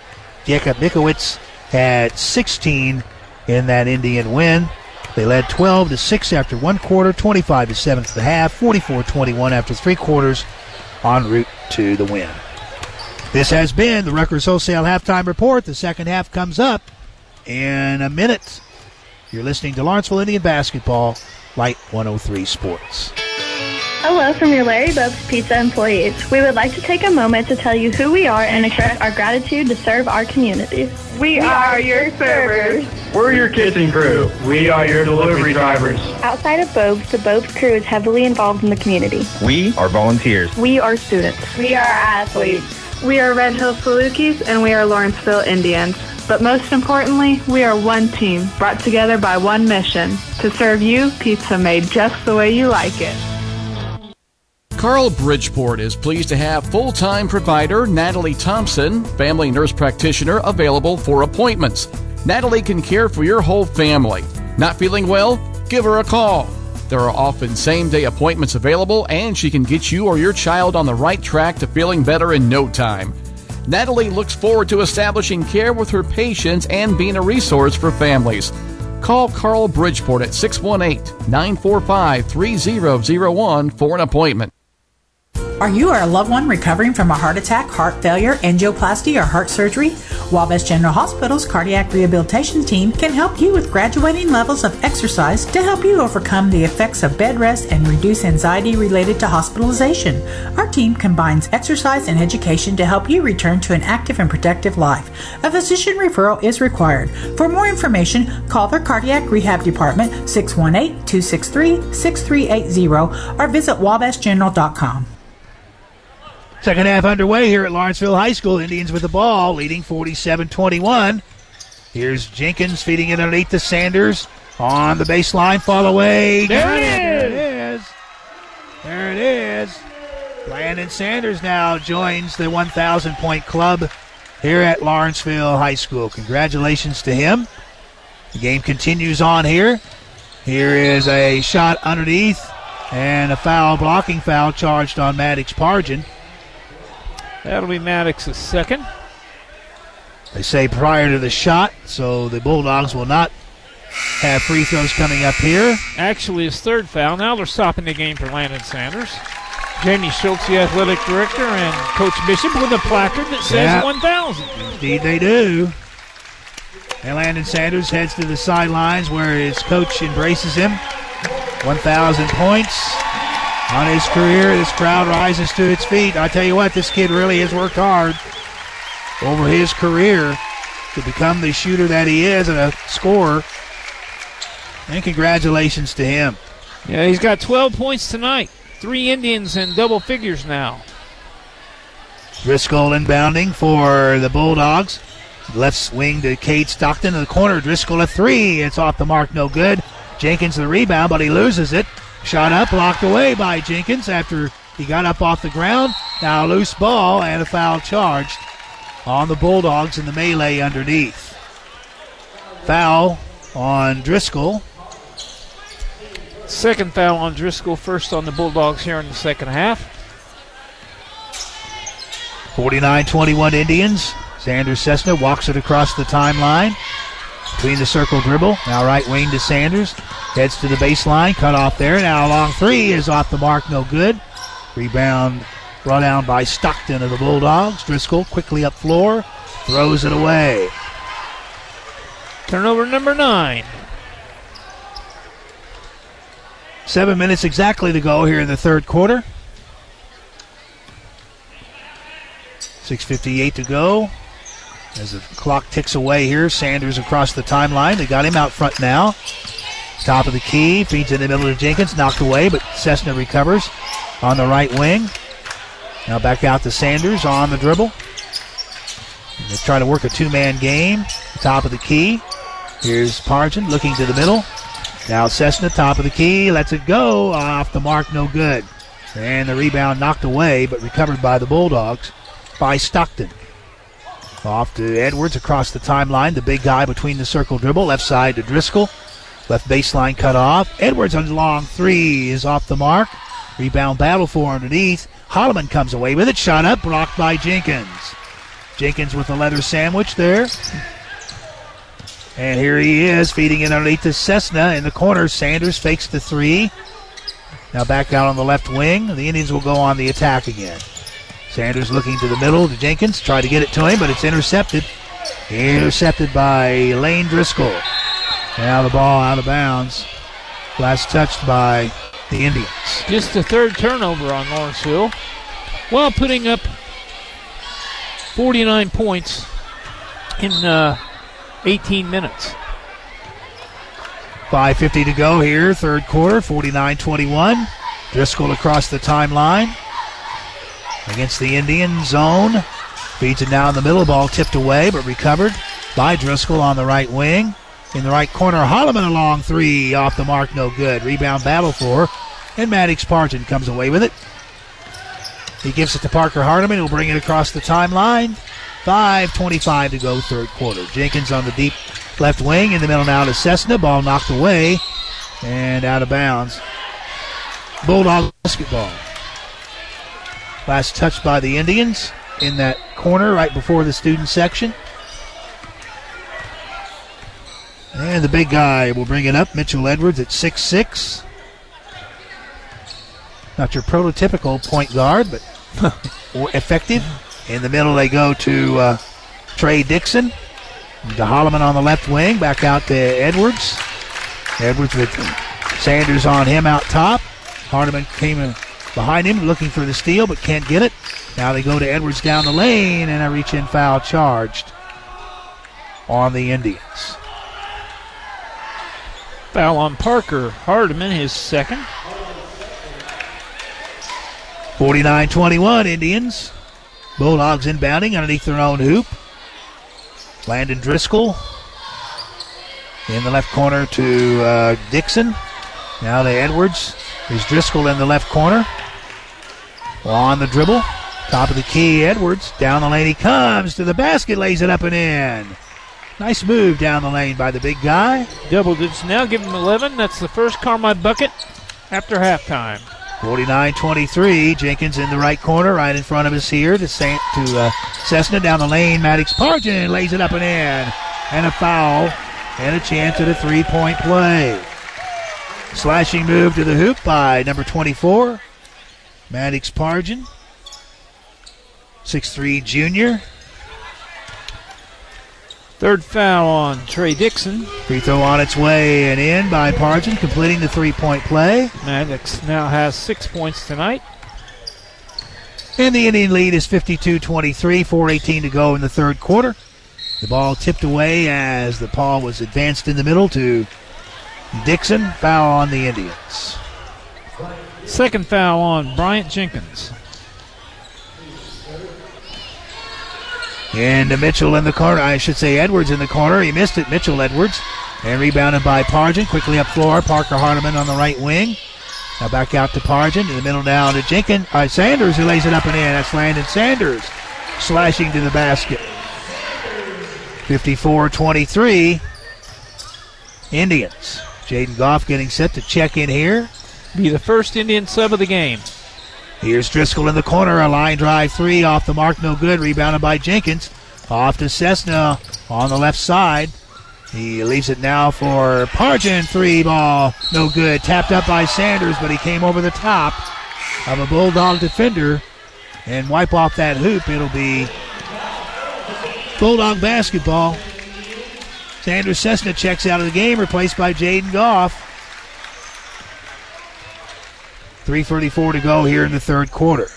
Jacob Nikowitz had 16 in that Indian win. They led 12 to 6 after one quarter, 25 to 7 at the half, 44-21 after three quarters, en route to the win. This has been the Rucker's Wholesale halftime report. The second half comes up in a minute. You're listening to Lawrenceville Indian Basketball, Light 103 Sports. Hello from your Larry Bob's Pizza employees. We would like to take a moment to tell you who we are and express our gratitude to serve our community. We are your servers. We're your kitchen crew. We are your delivery drivers. Outside of Bob's, the Bob's crew is heavily involved in the community. We are volunteers. We are students. We are athletes. We are Red Hill Salukis and we are Lawrenceville Indians. But most importantly, we are one team brought together by one mission to serve you pizza made just the way you like it. Carle Bridgeport is pleased to have full time provider Natalie Thompson, family nurse practitioner, available for appointments. Natalie can care for your whole family. Not feeling well? Give her a call. There are often same day appointments available, and she can get you or your child on the right track to feeling better in no time. Natalie looks forward to establishing care with her patients and being a resource for families. Call Carle Bridgeport at 618 945 3001 for an appointment. Are you or a loved one recovering from a heart attack, heart failure, angioplasty, or heart surgery? Wabash General Hospital's cardiac rehabilitation team can help you with graduating levels of exercise to help you overcome the effects of bed rest and reduce anxiety related to hospitalization. Our team combines exercise and education to help you return to an active and productive life. A physician referral is required. For more information, call their cardiac rehab department 618 263 6380 or visit wabashgeneral.com. Second half underway here at Lawrenceville High School. Indians with the ball, leading 47 21. Here's Jenkins feeding it underneath the Sanders on the baseline. Fall away. There it There it is. There it is. Landon Sanders now joins the 1,000 point club here at Lawrenceville High School. Congratulations to him. The game continues on here. Here is a shot underneath and a foul, blocking foul charged on Maddox Pargin. That'll be Maddox's second. They say prior to the shot, so the Bulldogs will not have free throws coming up here. Actually, his third foul. Now they're stopping the game for Landon Sanders. Jamie Schultz, the athletic director, and Coach Bishop with a placard that says Yeah. 1,000. Indeed, they do. And Landon Sanders heads to the sidelines where his coach embraces him. 1,000 points on his career. This crowd rises to its feet. I tell you what, this kid really has worked hard over his career to become the shooter that he is and a scorer. And congratulations to him. Yeah, he's got 12 points tonight. Three Indians in double figures now. Driscoll inbounding for the Bulldogs. Left wing to Cade Stockton in the corner. Driscoll a three. It's off the mark, no good. Jenkins the rebound, but he loses it. Shot up, blocked away by Jenkins after he got up off the ground. Now loose ball and a foul charged on the Bulldogs in the melee underneath. Foul on Driscoll. Second foul on Driscoll, first on the Bulldogs here in the second half. 49 21 Indians. Xander Cessna walks it across the timeline. Between the circle dribble. Now right wing to Sanders. Heads to the baseline. Cut off there. Now a long three is off the mark. No good. Rebound brought down by Stockton of the Bulldogs. Driscoll quickly up floor. Throws it away. Turnover number nine. Seven minutes exactly to go here in the third quarter. 6.58 to go. As the clock ticks away here, Sanders across the timeline. They got him out front now. Top of the key, feeds in the middle to Jenkins, knocked away, but Cessna recovers on the right wing. Now back out to Sanders on the dribble. They try to work a two man game. Top of the key. Here's Pargin looking to the middle. Now Cessna, top of the key, lets it go. Off the mark, no good. And the rebound knocked away, but recovered by the Bulldogs by Stockton. Off to Edwards across the timeline. The big guy between the circle dribble. Left side to Driscoll. Left baseline cut off. Edwards on long three is off the mark. Rebound battle for underneath. Holloman comes away with it. Shot up, blocked by Jenkins. Jenkins with a leather sandwich there. And here he is, feeding it underneath the Cessna in the corner. Sanders fakes the three. Now back out on the left wing. The Indians will go on the attack again. Sanders looking to the middle to Jenkins. Try to get it to him, but it's intercepted. Intercepted by Lane Driscoll. Now the ball out of bounds. Last touched by the Indians. Just the third turnover on Lawrenceville. While putting up 49 points in uh, 18 minutes. 5.50 to go here, third quarter, 49 21. Driscoll across the timeline against the Indian zone. Feeds it down the middle, ball tipped away, but recovered by Driscoll on the right wing. In the right corner, Holloman a long three off the mark, no good. Rebound battle for, and Maddox Pargin comes away with it. He gives it to Parker Hardiman, who'll bring it across the timeline. 5.25 to go, third quarter. Jenkins on the deep left wing, in the middle now to Cessna. Ball knocked away and out of bounds. Bulldog basketball. Last touch by the Indians in that corner right before the student section. And the big guy will bring it up. Mitchell Edwards at six six. Not your prototypical point guard, but effective. In the middle, they go to uh, Trey Dixon. To Holloman on the left wing. Back out to Edwards. Edwards with Sanders on him out top. Hardiman came behind him looking for the steal, but can't get it. Now they go to Edwards down the lane, and a reach in foul charged on the Indians. Foul on Parker Hardiman, his second. 49 21 Indians. Bulldogs inbounding underneath their own hoop. Landon Driscoll in the left corner to uh, Dixon. Now to Edwards. There's Driscoll in the left corner. On the dribble. Top of the key, Edwards. Down the lane he comes to the basket, lays it up and in. Nice move down the lane by the big guy. Double digits now, give him 11. That's the first Carmine bucket after halftime. 49-23. Jenkins in the right corner, right in front of us here to Saint to uh, Cessna down the lane. Maddox Pargin lays it up and in, and a foul, and a chance at a three-point play. Slashing move to the hoop by number 24, Maddox Pargin, 6'3 junior. Third foul on Trey Dixon. Free throw on its way and in by Pargin, completing the three-point play. Maddox now has six points tonight. And the Indian lead is 52-23, 4.18 to go in the third quarter. The ball tipped away as the ball was advanced in the middle to Dixon. Foul on the Indians. Second foul on Bryant Jenkins. And Mitchell in the corner. I should say Edwards in the corner. He missed it. Mitchell Edwards. And rebounded by Pargin. Quickly up floor. Parker Hardiman on the right wing. Now back out to Pargin. In the middle now to Jenkins. Uh, Sanders who lays it up and in. That's Landon Sanders slashing to the basket. 54 23. Indians. Jaden Goff getting set to check in here. Be the first Indian sub of the game. Here's Driscoll in the corner. A line drive three off the mark. No good. Rebounded by Jenkins. Off to Cessna on the left side. He leaves it now for Pargin. Three ball. No good. Tapped up by Sanders, but he came over the top of a Bulldog defender and wipe off that hoop. It'll be Bulldog basketball. Xander Cessna checks out of the game, replaced by Jaden Goff. 3.34 to go here in the third quarter.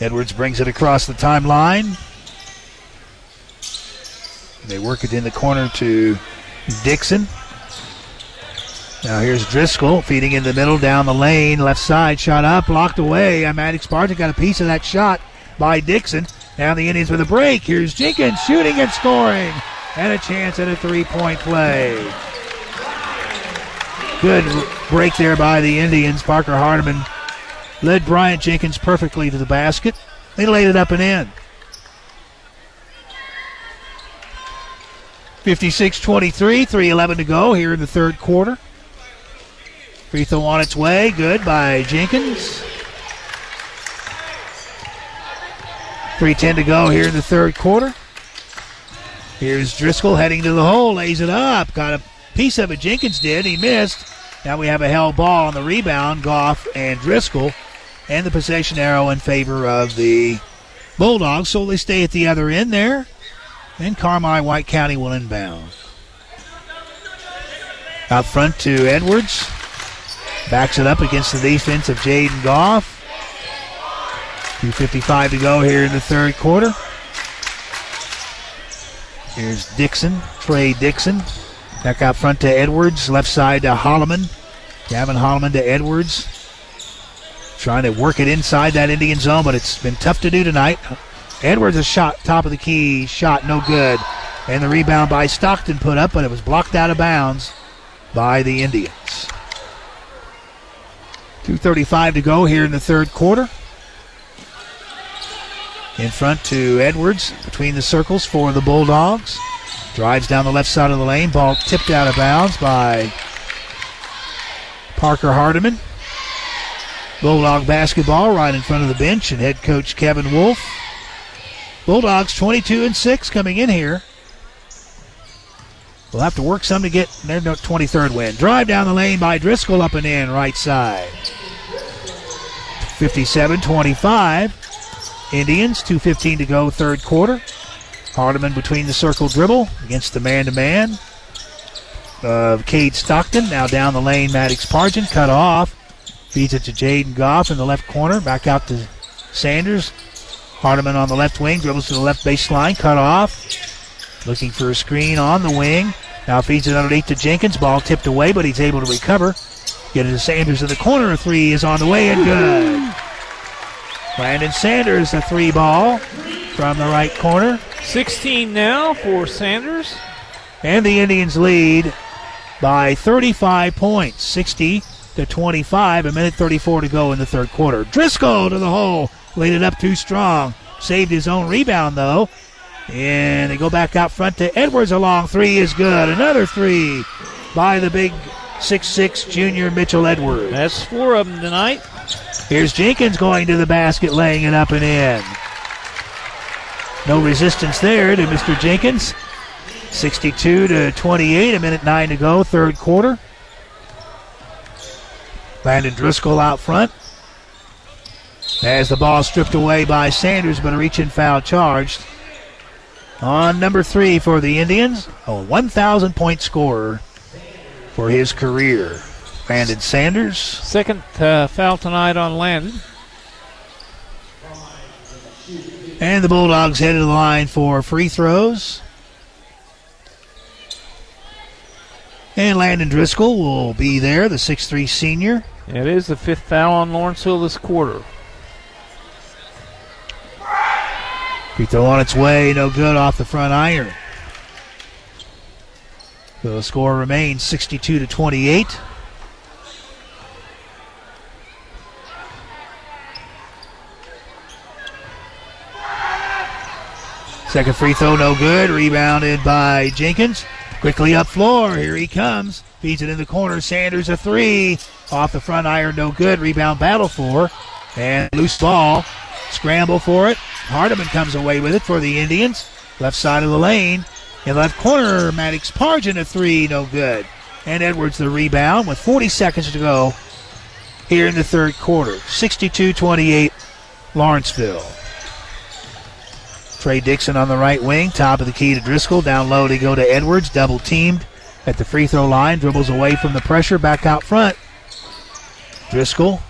Edwards brings it across the timeline. They work it in the corner to Dixon. Now here's Driscoll feeding in the middle down the lane, left side, shot up, blocked away. Maddox Pargin got a piece of that shot by Dixon. Now the Indians with a break. Here's Jenkins shooting and scoring, and a chance at a three-point play. Good break there by the Indians. Parker Hardiman led Bryant Jenkins perfectly to the basket. They laid it up and in. 56 23, 3.11 to go here in the third quarter. Free throw on its way. Good by Jenkins. 3.10 to go here in the third quarter. Here's Driscoll heading to the hole, lays it up. Got a piece of it. Jenkins did. He missed. Now we have a held ball on the rebound. Goff and Driscoll. And the possession arrow in favor of the Bulldogs. So they stay at the other end there. And Carmi White County will inbound. Out front to Edwards. Backs it up against the defense of Jaden Goff. 2.55 to go here in the third quarter. Here's Dixon, Trey Dixon. Back out front to Edwards. Left side to Holloman. Gavin Holloman to Edwards. Trying to work it inside that Indian zone, but it's been tough to do tonight. Edwards a shot, top of the key, shot no good. And the rebound by Stockton put up, but it was blocked out of bounds by the Indians. 2.35 to go here in the third quarter. In front to Edwards between the circles for the Bulldogs. Drives down the left side of the lane. Ball tipped out of bounds by Parker Hardiman. Bulldog basketball right in front of the bench and head coach Kevin Wolf. Bulldogs 22 and 6 coming in here. We'll have to work some to get their 23rd win. Drive down the lane by Driscoll up and in right side. 57 25. Indians, 2.15 to go, third quarter. Hardiman between the circle dribble against the man to man of Cade Stockton. Now down the lane, Maddox Pargin cut off. Feeds it to Jaden Goff in the left corner. Back out to Sanders. Hardiman on the left wing, dribbles to the left baseline, cut off. Looking for a screen on the wing. Now feeds it underneath to Jenkins. Ball tipped away, but he's able to recover. Get it to Sanders in the corner. Three is on the way and good. Landon Sanders, a three ball from the right corner. 16 now for Sanders. And the Indians lead by 35 points, 60 to 25. A minute 34 to go in the third quarter. Driscoll to the hole, laid it up too strong. Saved his own rebound though. And they go back out front to Edwards. A long three is good. Another three by the big six-six junior Mitchell Edwards. That's four of them tonight. Here's Jenkins going to the basket, laying it up and in. No resistance there to Mr. Jenkins. 62 to 28, a minute nine to go, third quarter. Landon Driscoll out front. As the ball stripped away by Sanders, but a reach in foul charged. On number three for the Indians, a 1,000 point scorer for his career. Landon Sanders. Second uh, foul tonight on Landon. And the Bulldogs headed to the line for free throws. And Landon Driscoll will be there, the 6'3 senior. It is the fifth foul on Lawrenceville this quarter. Free throw on its way, no good off the front iron. The score remains 62 to 28. Second free throw, no good. Rebounded by Jenkins. Quickly up floor. Here he comes. Feeds it in the corner. Sanders a three. Off the front iron, no good. Rebound battle for. And loose ball. Scramble for it. Hardiman comes away with it for the Indians. Left side of the lane. In left corner, Maddox Pargin a three, no good. And Edwards the rebound with 40 seconds to go here in the third quarter. 62 28, Lawrenceville. Trey Dixon on the right wing, top of the key to Driscoll. Down low they go to Edwards, double teamed at the free throw line, dribbles away from the pressure, back out front. Driscoll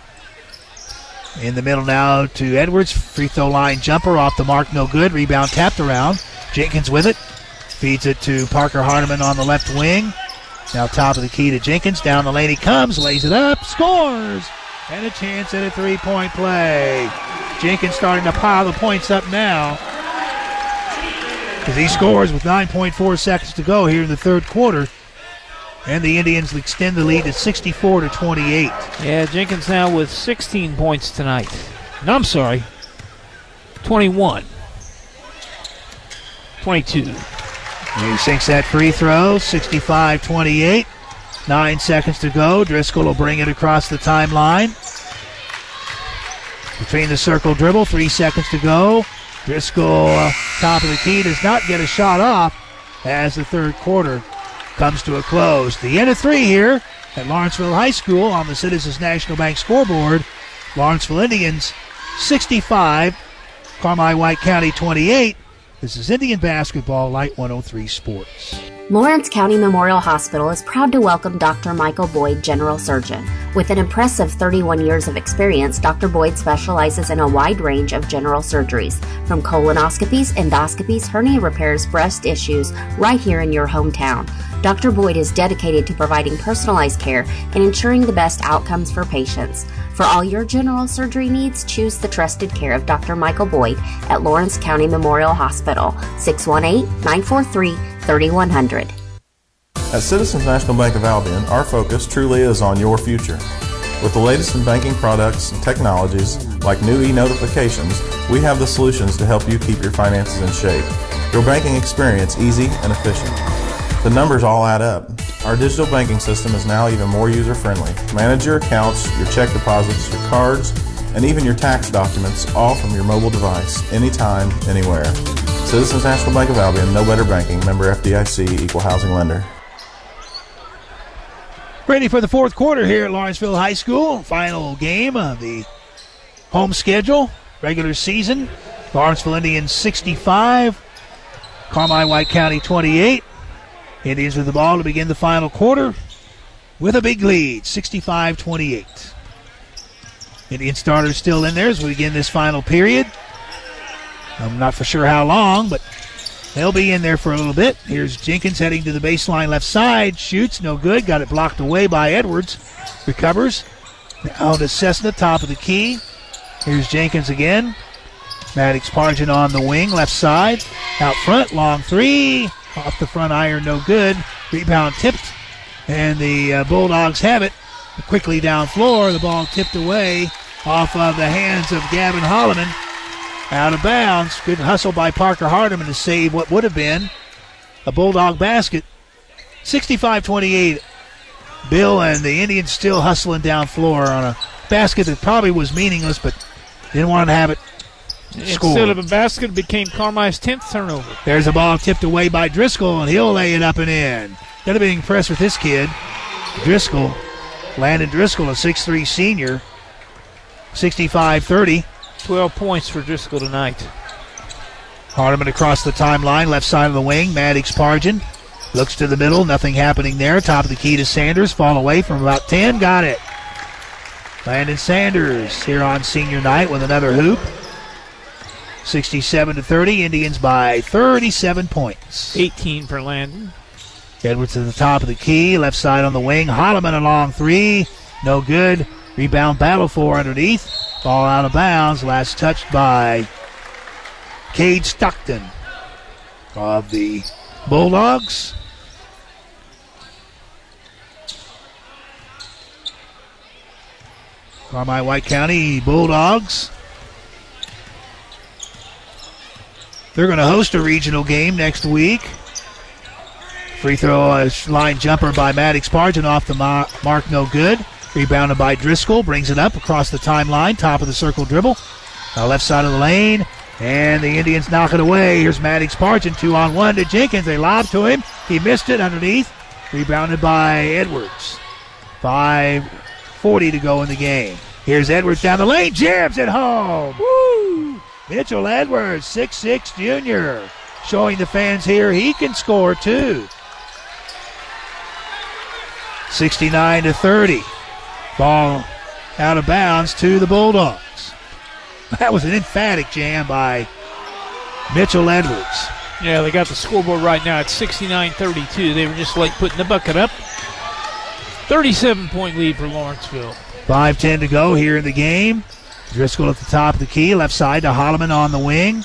in the middle now to Edwards. Free throw line jumper off the mark, no good. Rebound tapped around. Jenkins with it. Feeds it to Parker Hardiman on the left wing. Now top of the key to Jenkins. Down the lane he comes, lays it up, scores! And a chance at a three point play. Jenkins starting to pile the points up now. He scores with 9.4 seconds to go here in the third quarter. And the Indians extend the lead to 64 to 28. Yeah, Jenkins now with 16 points tonight. No, I'm sorry. 21. 22. He sinks that free throw, 65 28. Nine seconds to go. Driscoll will bring it across the timeline. Between the circle dribble, three seconds to go. Driscoll, top of the key, does not get a shot off as the third quarter comes to a close. The end of three here at Lawrenceville High School on the Citizens National Bank scoreboard. Lawrenceville Indians 65, Carmi White County 28. This is Indian Basketball Light 103 Sports. Lawrence County Memorial Hospital is proud to welcome Dr. Michael Boyd, General Surgeon. With an impressive 31 years of experience, Dr. Boyd specializes in a wide range of general surgeries, from colonoscopies, endoscopies, hernia repairs, breast issues, right here in your hometown. Dr. Boyd is dedicated to providing personalized care and ensuring the best outcomes for patients. For all your general surgery needs, choose the trusted care of Dr. Michael Boyd at Lawrence County Memorial Hospital, 618 943 3100. At Citizens National Bank of Albion, our focus truly is on your future. With the latest in banking products and technologies, like new e-notifications, we have the solutions to help you keep your finances in shape. Your banking experience easy and efficient. The numbers all add up. Our digital banking system is now even more user-friendly. Manage your accounts, your check deposits, your cards, and even your tax documents, all from your mobile device, anytime, anywhere. Citizens National Bank of Albion, no better banking, member FDIC, equal housing lender. Ready for the fourth quarter here at Lawrenceville High School. Final game of the home schedule, regular season. Lawrenceville Indians 65, Carmi White County 28. Indians with the ball to begin the final quarter with a big lead, 65 28. Indian starters still in there as we begin this final period. I'm not for sure how long, but they'll be in there for a little bit. Here's Jenkins heading to the baseline left side. Shoots, no good. Got it blocked away by Edwards. Recovers. Now to Cessna, top of the key. Here's Jenkins again. Maddox Pargin on the wing, left side. Out front, long three. Off the front iron, no good. Rebound tipped. And the uh, Bulldogs have it. Quickly down floor, the ball tipped away off of the hands of Gavin Holloman. Out of bounds. Good hustle by Parker Hardiman to save what would have been a Bulldog basket. 65 28. Bill and the Indians still hustling down floor on a basket that probably was meaningless, but didn't want to have it scored. Instead of a basket, it became Carmi's 10th turnover. There's a ball tipped away by Driscoll, and he'll lay it up and in. Gotta be impressed with this kid. Driscoll. Landon Driscoll, a 6'3 senior. 65 30. 12 points for Driscoll tonight. Hardiman across the timeline, left side of the wing. Maddox Pargin looks to the middle, nothing happening there. Top of the key to Sanders, fall away from about 10, got it. Landon Sanders here on senior night with another hoop. 67 to 30, Indians by 37 points. 18 for Landon. Edwards to the top of the key, left side on the wing. Holloman a long three, no good. Rebound battle for underneath. Ball out of bounds. Last touched by Cade Stockton of the Bulldogs. Carmi White County Bulldogs They're going to host a regional game next week. Free throw uh, line jumper by Maddox Pargin off the mark, no good. Rebounded by Driscoll, brings it up across the timeline, top of the circle dribble. Now left side of the lane, and the Indians knock it away. Here's Maddox Pargin, two on one to Jenkins. They lob to him. He missed it underneath. Rebounded by Edwards. 5.40 to go in the game. Here's Edwards down the lane, jams it home. Woo! Mitchell Edwards, six-six junior, showing the fans here he can score too. 69 to 30. Ball out of bounds to the Bulldogs. That was an emphatic jam by Mitchell Edwards. Yeah, they got the scoreboard right now at 69 32. They were just like putting the bucket up. 37 point lead for Lawrenceville. 5 to go here in the game. Driscoll at the top of the key, left side to Holloman on the wing.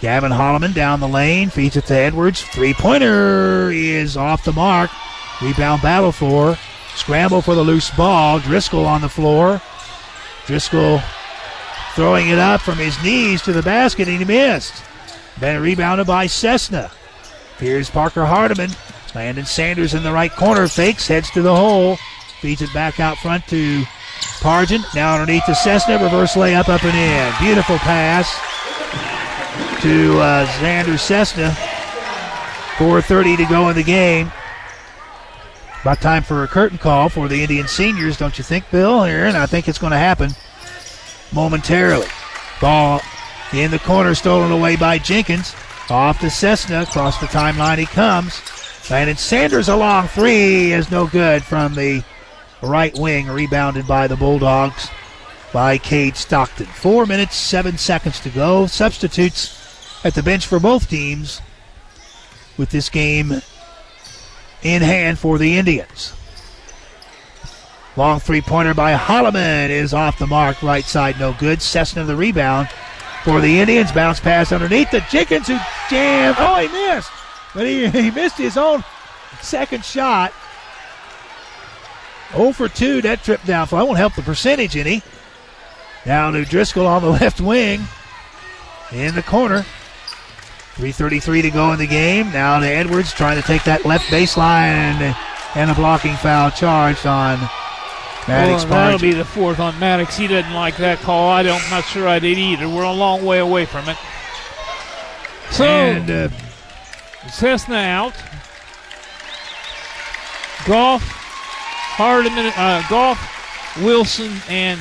Gavin Holloman down the lane, feeds it to Edwards. Three pointer is off the mark. Rebound battle for. Scramble for the loose ball. Driscoll on the floor. Driscoll throwing it up from his knees to the basket, and he missed. Then rebounded by Cessna. Here's Parker Hardiman. Landon Sanders in the right corner, fakes, heads to the hole, feeds it back out front to Pargin. Now underneath to Cessna, reverse layup up and in. Beautiful pass to uh, Xander Cessna. 4.30 to go in the game. About time for a curtain call for the Indian seniors, don't you think, Bill? Here, and I think it's going to happen momentarily. Ball in the corner, stolen away by Jenkins. Off to Cessna, across the timeline he comes. Landon Sanders a long three is no good from the right wing, rebounded by the Bulldogs by Cade Stockton. Four minutes, seven seconds to go. Substitutes at the bench for both teams with this game in hand for the Indians. Long three pointer by Holloman is off the mark, right side, no good. Cessna the rebound for the Indians. Bounce pass underneath the Jenkins who jammed. Oh, he missed. But he, he missed his own second shot. 0 for 2, that trip down. So I won't help the percentage any. Now to Driscoll on the left wing. In the corner. 3.33 to go in the game. Now to Edwards trying to take that left baseline and, a blocking foul charged on Maddox. Well, that'll be the fourth on Maddox. He doesn't like that call. I don't, I'm not sure I did either. We're a long way away from it. So, and, uh, Cessna out. Hardiman, uh, Goff, Wilson, and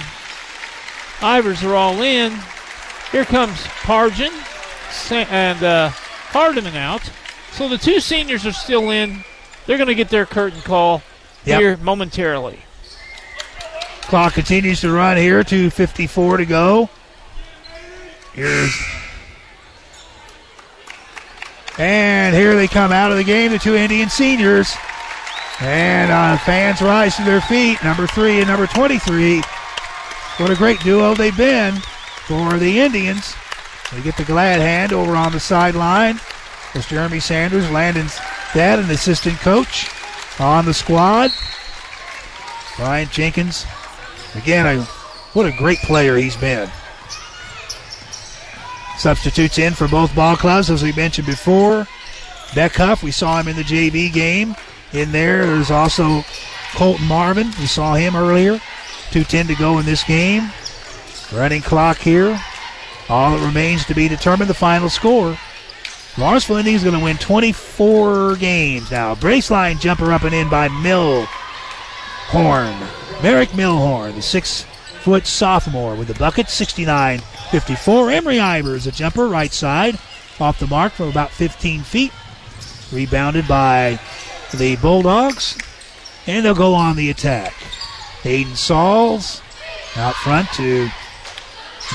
Ivers are all in. Here comes Pargin and uh, Hardiman out. So the two seniors are still in. They're going to get their curtain call yep. here momentarily. Clock continues to run here. 2.54 to go. Here's. And here they come out of the game, the two Indian seniors. And uh, fans rise to their feet. Number three and number 23. What a great duo they've been for the Indians. They get the glad hand over on the sideline. There's Jeremy Sanders, Landon's dad and assistant coach on the squad. Bryant Jenkins Again, I, what a great player he's been. Substitutes in for both ball clubs, as we mentioned before. Beckhuff, we saw him in the JV game. In there, there's also Colton Marvin. We saw him earlier. 2.10 to go in this game. Running clock here. All that remains to be determined the final score. Lawrenceville Indians going to win 24 games now. Braceline jumper up and in by Mill Horn. Merrick Millhorn, the six foot sophomore with the bucket, 69 54. Emery Ivers, a jumper, right side, off the mark from about 15 feet. Rebounded by the Bulldogs. And they'll go on the attack. Hayden Sauls out front to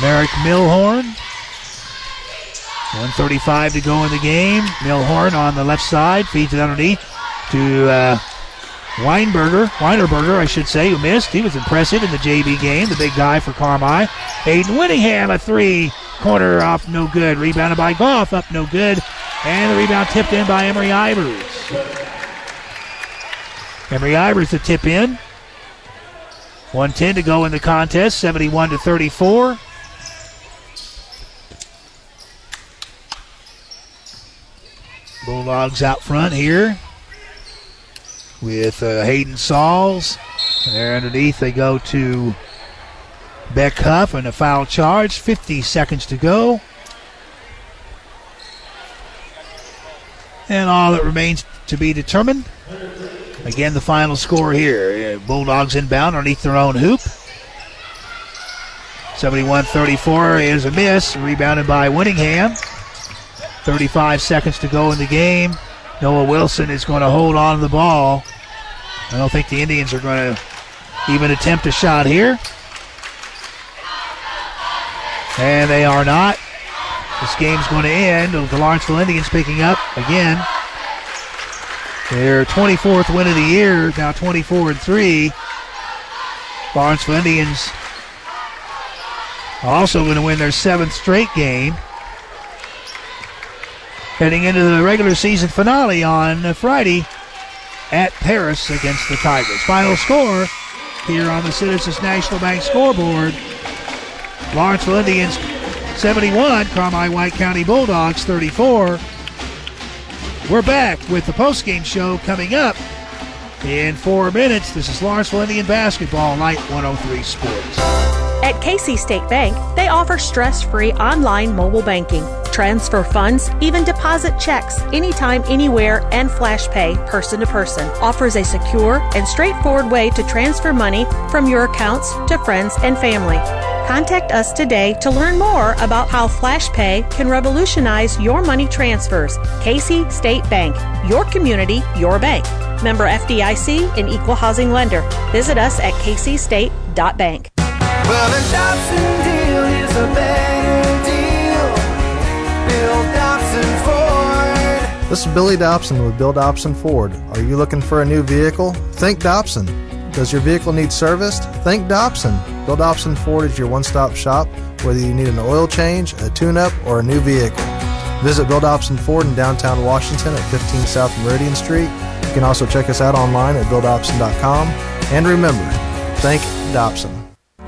Merrick Milhorn. 135 to go in the game. Milhorn on the left side, feeds it underneath to uh, Weinberger, Weinerberger, I should say, who missed. He was impressive in the JV game, the big guy for Carmi. Aiden Winningham, a three. Corner off, no good. Rebounded by Goff, up, no good. And the rebound tipped in by Emery Ivers. Emery Ivers to tip in. 110 to go in the contest, 71 to 34. Bulldogs out front here with uh, Hayden Sauls. There underneath they go to Beck Huff and a foul charge. 50 seconds to go. And all that remains to be determined. Again, the final score here. Uh, Bulldogs inbound underneath their own hoop. 71 34 is a miss. Rebounded by Winningham. 35 seconds to go in the game. Noah Wilson is going to hold on to the ball. I don't think the Indians are going to even attempt a shot here. And they are not. This game's going to end. The Lawrenceville Indians picking up again. Their 24th win of the year, now 24 and 3. Lawrenceville Indians also going to win their seventh straight game. Heading into the regular season finale on Friday at Paris against the Tigers. Final score here on the Citizens National Bank scoreboard. Lawrenceville Indians 71, Carmi White County Bulldogs 34. We're back with the postgame show coming up in four minutes. This is Lawrenceville Indian Basketball, Night 103 Sports. At Casey State Bank, they offer stress free online mobile banking. Transfer funds, even deposit checks, anytime, anywhere, and flash pay, person to person. Offers a secure and straightforward way to transfer money from your accounts to friends and family. Contact us today to learn more about how FlashPay can revolutionize your money transfers. Casey State Bank, your community, your bank. Member FDIC and equal housing lender. Visit us at kcstate.bank. Well, the Dobson deal is a better deal. Bill Dobson Ford. This is Billy Dobson with Bill Dobson Ford. Are you looking for a new vehicle? Think Dobson. Does your vehicle need serviced? Think Dobson. Bill Dobson Ford is your one stop shop, whether you need an oil change, a tune up, or a new vehicle. Visit Bill Dobson Ford in downtown Washington at 15 South Meridian Street. You can also check us out online at BillDobson.com. And remember, think Dobson.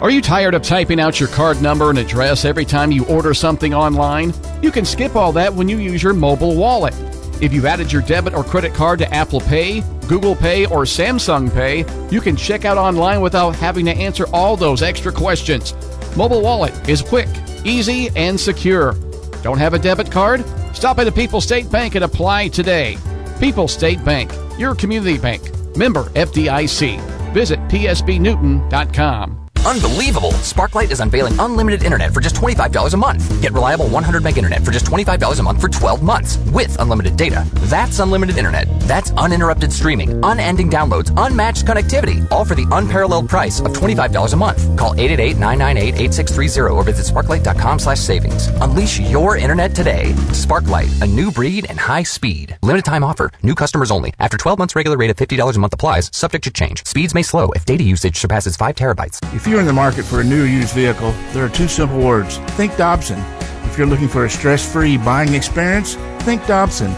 Are you tired of typing out your card number and address every time you order something online? You can skip all that when you use your mobile wallet. If you've added your debit or credit card to Apple Pay, Google Pay, or Samsung Pay, you can check out online without having to answer all those extra questions. Mobile Wallet is quick, easy, and secure. Don't have a debit card? Stop at a People State Bank and apply today. People State Bank, your community bank. Member FDIC. Visit psbnewton.com. Unbelievable! Sparklight is unveiling unlimited internet for just $25 a month. Get reliable 100 meg internet for just $25 a month for 12 months with unlimited data. That's unlimited internet. That's uninterrupted streaming, unending downloads, unmatched connectivity, all for the unparalleled price of $25 a month. Call 888-998-8630 or visit sparklight.com slash savings. Unleash your internet today. Sparklight, a new breed and high speed. Limited time offer. New customers only. After 12 months regular rate of $50 a month applies, subject to change. Speeds may slow if data usage surpasses 5 terabytes. If you're in the market for a new used vehicle, there are two simple words. Think Dobson. If you're looking for a stress-free buying experience, think Dobson.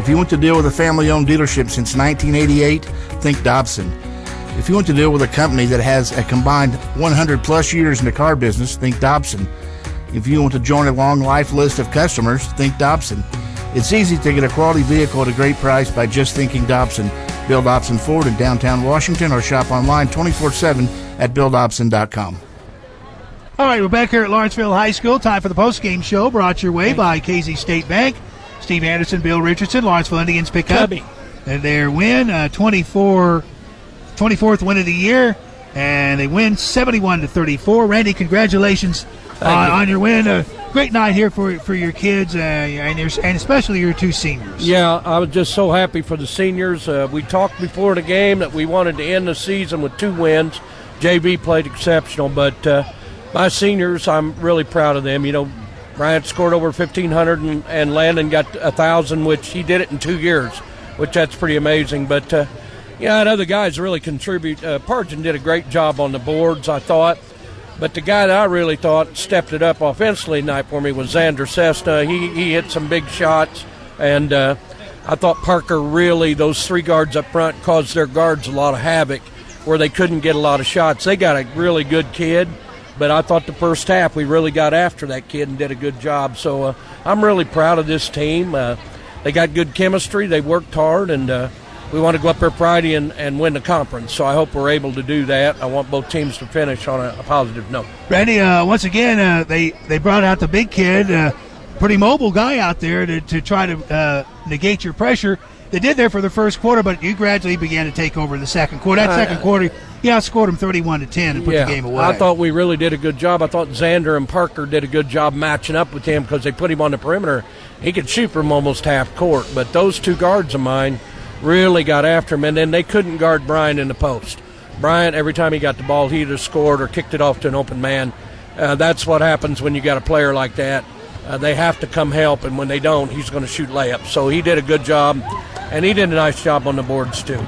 If you want to deal with a family-owned dealership since 1988, think Dobson. If you want to deal with a company that has a combined 100 plus years in the car business, think Dobson. If you want to join a long life list of customers, think Dobson. It's easy to get a quality vehicle at a great price by just thinking Dobson. Bill Dobson Ford in downtown Washington or shop online 24 7 at BillDobson.com. All right, we're back here at Lawrenceville High School. Time for the post-game show brought your way by Casey State Bank. Steve Anderson, Bill Richardson, Lawrenceville Indians pick up Cubby. and their win, uh, 24, 24th win of the year, and they win 71 to 34. Randy, congratulations on, you. on your win. A great night here for for your kids uh, and, your, and especially your two seniors. Yeah, I was just so happy for the seniors. Uh, we talked before the game that we wanted to end the season with two wins. JV played exceptional, but uh, my seniors, I'm really proud of them. You know, Bryant scored over 1,500 and, and Landon got a 1,000, which he did it in two years, which that's pretty amazing. But, uh, yeah, and other guys really contribute. Uh, Pargin did a great job on the boards, I thought. But the guy that I really thought stepped it up offensively tonight for me was Xander Cessna. He, he hit some big shots, and uh, I thought Parker really, those three guards up front, caused their guards a lot of havoc where they couldn't get a lot of shots. They got a really good kid, but I thought the first half we really got after that kid and did a good job. So uh, I'm really proud of this team. Uh, they got good chemistry. They worked hard, and uh, we want to go up there Friday and, and win the conference. So I hope we're able to do that. I want both teams to finish on a, a positive note. Randy, uh, once again, uh, they they brought out the big kid, uh, pretty mobile guy out there to, to try to uh, negate your pressure. They did there for the first quarter, but you gradually began to take over in the second quarter. That Uh, second quarter, you outscored them thirty-one to ten and put yeah, the game away. I thought we really did a good job. I thought Xander and Parker did a good job matching up with him because they put him on the perimeter. He could shoot from almost half court, but those two guards of mine really got after him, and then they couldn't guard Bryant in the post. Bryant, every time he got the ball, he either scored or kicked it off to an open man. Uh, that's what happens when you got a player like that. Uh, they have to come help, and when they don't, he's going to shoot layups. So he did a good job, and he did a nice job on the boards too.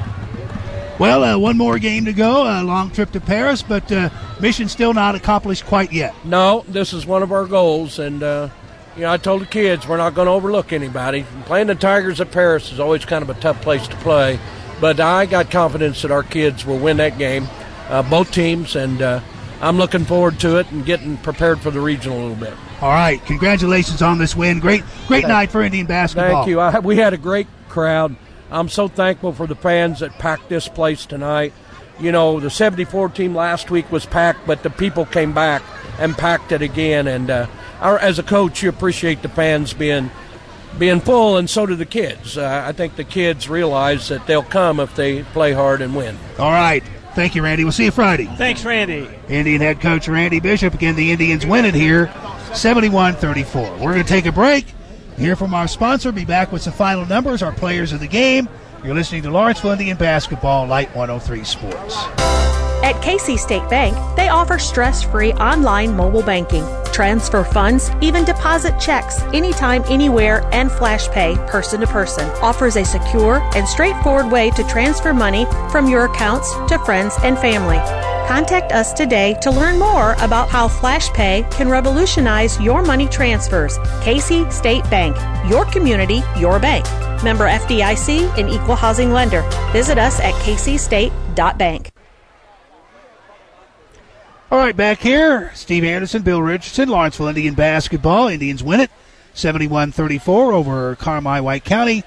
Well, uh, one more game to go. A long trip to Paris, but uh, mission still not accomplished quite yet. No, this is one of our goals, and uh, you know I told the kids we're not going to overlook anybody. Playing the Tigers at Paris is always kind of a tough place to play, but I got confidence that our kids will win that game, uh, both teams, and uh, I'm looking forward to it and getting prepared for the regional a little bit. All right, congratulations on this win. Great, great Thank- night for Indian basketball. Thank you. I, we had a great crowd. I'm so thankful for the fans that packed this place tonight. You know, the 74 team last week was packed, but the people came back and packed it again. And uh, our, as a coach, you appreciate the fans being being full, and so do the kids. Uh, I think the kids realize that they'll come if they play hard and win. All right, thank you, Randy. We'll see you Friday. Thanks, Randy. Indian head coach Randy Bishop. Again, the Indians win it here, 71 34. We're going to take a break, hear from our sponsor, be back with some final numbers, our players of the game. You're listening to Lawrenceville Indian Basketball, Light 103 Sports. At Casey State Bank, they offer stress free online mobile banking. Transfer funds, even deposit checks, anytime, anywhere, and flash pay person to person. Offers a secure and straightforward way to transfer money from your accounts to friends and family. Contact us today to learn more about how FlashPay can revolutionize your money transfers. Casey State Bank, your community, your bank. Member FDIC and equal housing lender. Visit us at caseystate.bank. All right, back here, Steve Anderson, Bill Richardson, Lawrenceville Indian basketball. Indians win it 71 34 over Carmi White County.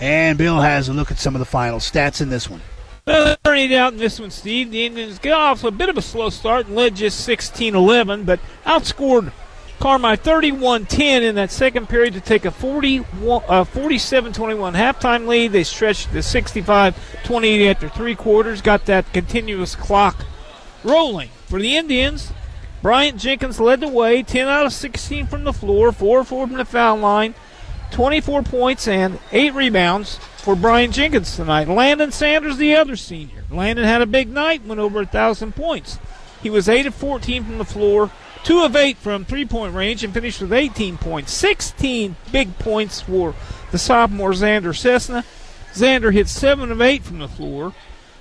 And Bill has a look at some of the final stats in this one. Well, turning it out in this one, Steve. The Indians got off a bit of a slow start and led just 16-11, but outscored Carmi 31-10 in that second period to take a 41, uh, 47-21 halftime lead. They stretched to 65-28 after three quarters. Got that continuous clock rolling for the Indians. Bryant Jenkins led the way, 10 out of 16 from the floor, 4 4 from the foul line, 24 points and 8 rebounds for Bryant Jenkins tonight. Landon Sanders, the other senior. Landon had a big night, went over 1,000 points. He was 8 of 14 from the floor, 2 of 8 from three point range, and finished with 18 points. 16 big points for the sophomore Xander Cessna. Xander hit 7 of 8 from the floor.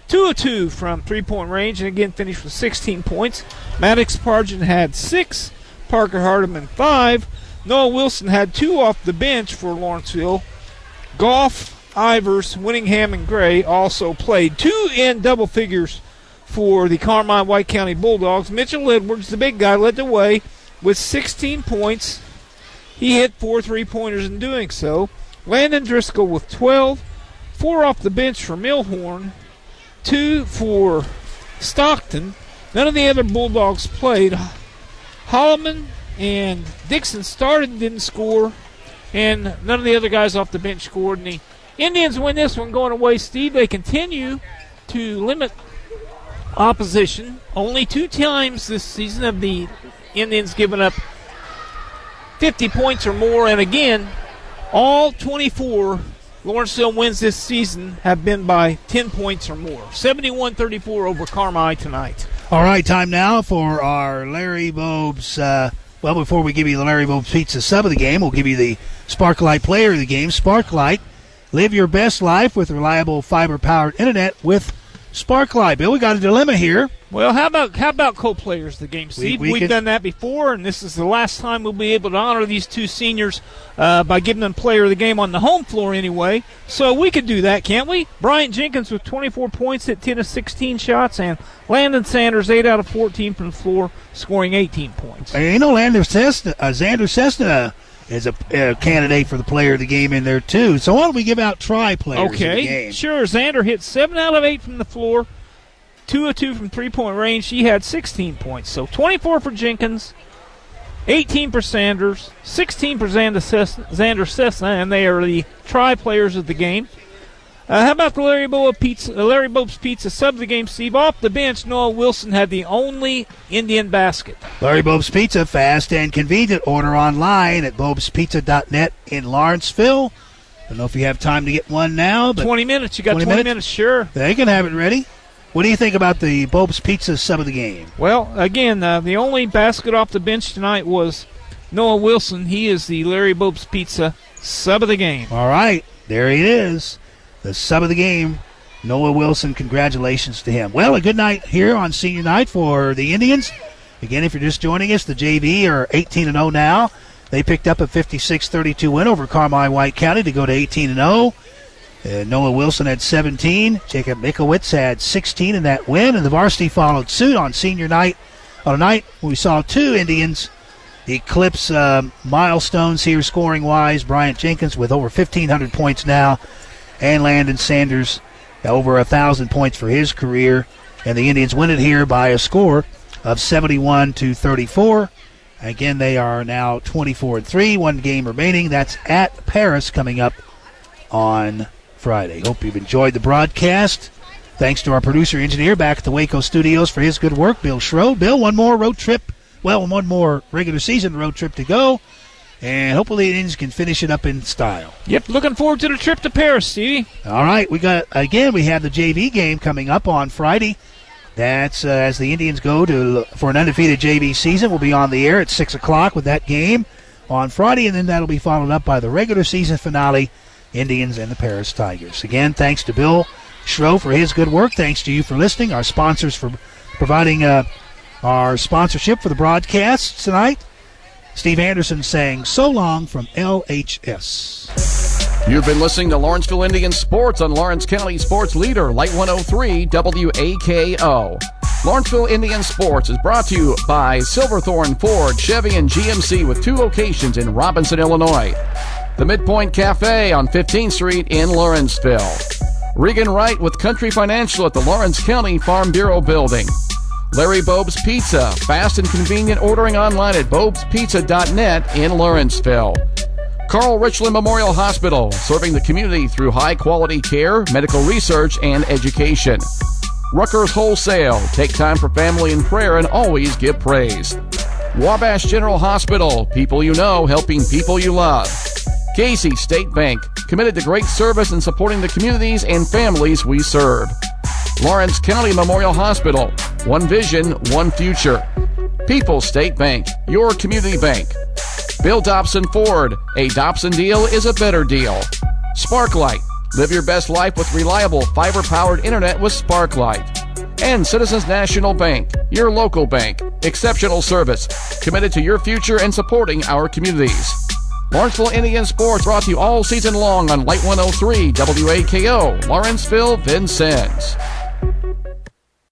2 of 2 from three point range, and again finished with 16 points. Maddox Pargin had 6, Parker Hardiman 5. Noah Wilson had 2 off the bench for Lawrenceville. Goff, Ivers, Winningham, and Gray also played. Two in double figures for the Carmi White County Bulldogs. Mitchell Edwards, the big guy, led the way with 16 points. He hit four three pointers in doing so. Landon Driscoll with 12. Four off the bench for Millhorn. Two for Stockton. None of the other Bulldogs played. Holloman and Dixon started and didn't score. And none of the other guys off the bench scored. And the Indians win this one going away, Steve. They continue to limit opposition. Only two times this season have the Indians given up 50 points or more. And again, all 24 Lawrenceville wins this season have been by 10 points or more. 71 34 over Carmi tonight. All right, time now for our Larry Bob's. Uh, well, before we give you the Larry Bob's Pizza sub of the game, we'll give you the Sparklight player of the game. Sparklight, live your best life with reliable fiber powered internet with Sparklight. Bill, we got a dilemma here. Well, how about how about co-players of the game, Steve? we have done that before, and this is the last time we'll be able to honor these two seniors uh, by giving them player of the game on the home floor anyway. So we could do that, can't we? Bryant Jenkins with 24 points at 10 of 16 shots, and Landon Sanders 8 out of 14 from the floor, scoring 18 points. You know, Lander Cessna, uh, Xander Cessna as a, a candidate for the player of the game in there too. So why don't we give out try players Okay, sure. Xander hit seven out of eight from the floor, two of two from three point range. She had 16 points. So 24 for Jenkins, 18 for Sanders, 16 for Xander Cessna, and they are the try players of the game. Uh, how about the Larry Boa Pizza? Uh, Larry Bob's Pizza sub of the game, Steve. Off the bench, Noah Wilson had the only Indian basket. Larry Bob's Pizza, fast and convenient. Order online at bobspizza.net in Lawrenceville. I Don't know if you have time to get one now, but 20 minutes. You got 20, minutes? Sure. they can have it ready. What do you think about the Bob's Pizza sub of the game? Well, again, uh, the only basket off the bench tonight was Noah Wilson. He is the Larry Bob's Pizza sub of the game. All right, there he is, the sub of the game. Noah Wilson, congratulations to him. Well, a good night here on senior night for the Indians. Again, if you're just joining us, the JV are 18 and 0 now. They picked up a 56-32 win over Carmi White County to go to 18 and 0. Uh, Noah Wilson had 17. Jacob Mikowitz had 16 in that win, and the varsity followed suit on senior night. On a night we saw two Indians eclipse um, milestones here scoring wise. Bryant Jenkins with over 1,500 points now, and Landon Sanders over a thousand points for his career. And the Indians win it here by a score of 71 to 34. Again, they are now 24 and three. One game remaining. That's at Paris coming up on Friday. Hope you've enjoyed the broadcast. Thanks to our producer engineer back at the WAKO studios for his good work, Bill Schroed. Bill, one more road trip. Well, one more regular season road trip to go. And hopefully the Indians can finish it up in style. Yep, looking forward to the trip to Paris, Stevie. All right, we got again. We have the JV game coming up on Friday. That's uh, as the Indians go to for an undefeated JV season. We'll be on the air at six o'clock with that game on Friday, and then that'll be followed up by the regular season finale, Indians and the Paris Tigers. Again, thanks to Bill Schro for his good work. Thanks to you for listening. Our sponsors for providing uh, our sponsorship for the broadcast tonight. Steve Anderson saying so long from LHS. You've been listening to Lawrenceville Indian Sports on Lawrence County Sports Leader, Light 103 WAKO. Lawrenceville Indian Sports is brought to you by Silverthorne Ford, Chevy, and GMC with two locations in Robinson, Illinois. The Midpoint Cafe on 15th Street in Lawrenceville. Regan Wright with Country Financial at the Lawrence County Farm Bureau Building. Larry Bob's Pizza, fast and convenient ordering online at bobspizza.net in Lawrenceville. Carle Richland Memorial Hospital, serving the community through high quality care, medical research, and education. Rucker's Wholesale, take time for family and prayer and always give praise. Wabash General Hospital, people you know helping people you love. Casey State Bank, committed to great service and supporting the communities and families we serve. Lawrence County Memorial Hospital, one vision, one future. People State Bank, your community bank. Bill Dobson Ford, a Dobson deal is a better deal. Sparklight, live your best life with reliable fiber powered internet with Sparklight. And Citizens National Bank, your local bank. Exceptional service, committed to your future and supporting our communities. Lawrenceville Indian Sports brought to you all season long on Light 103 WAKO, Lawrenceville, Vincennes.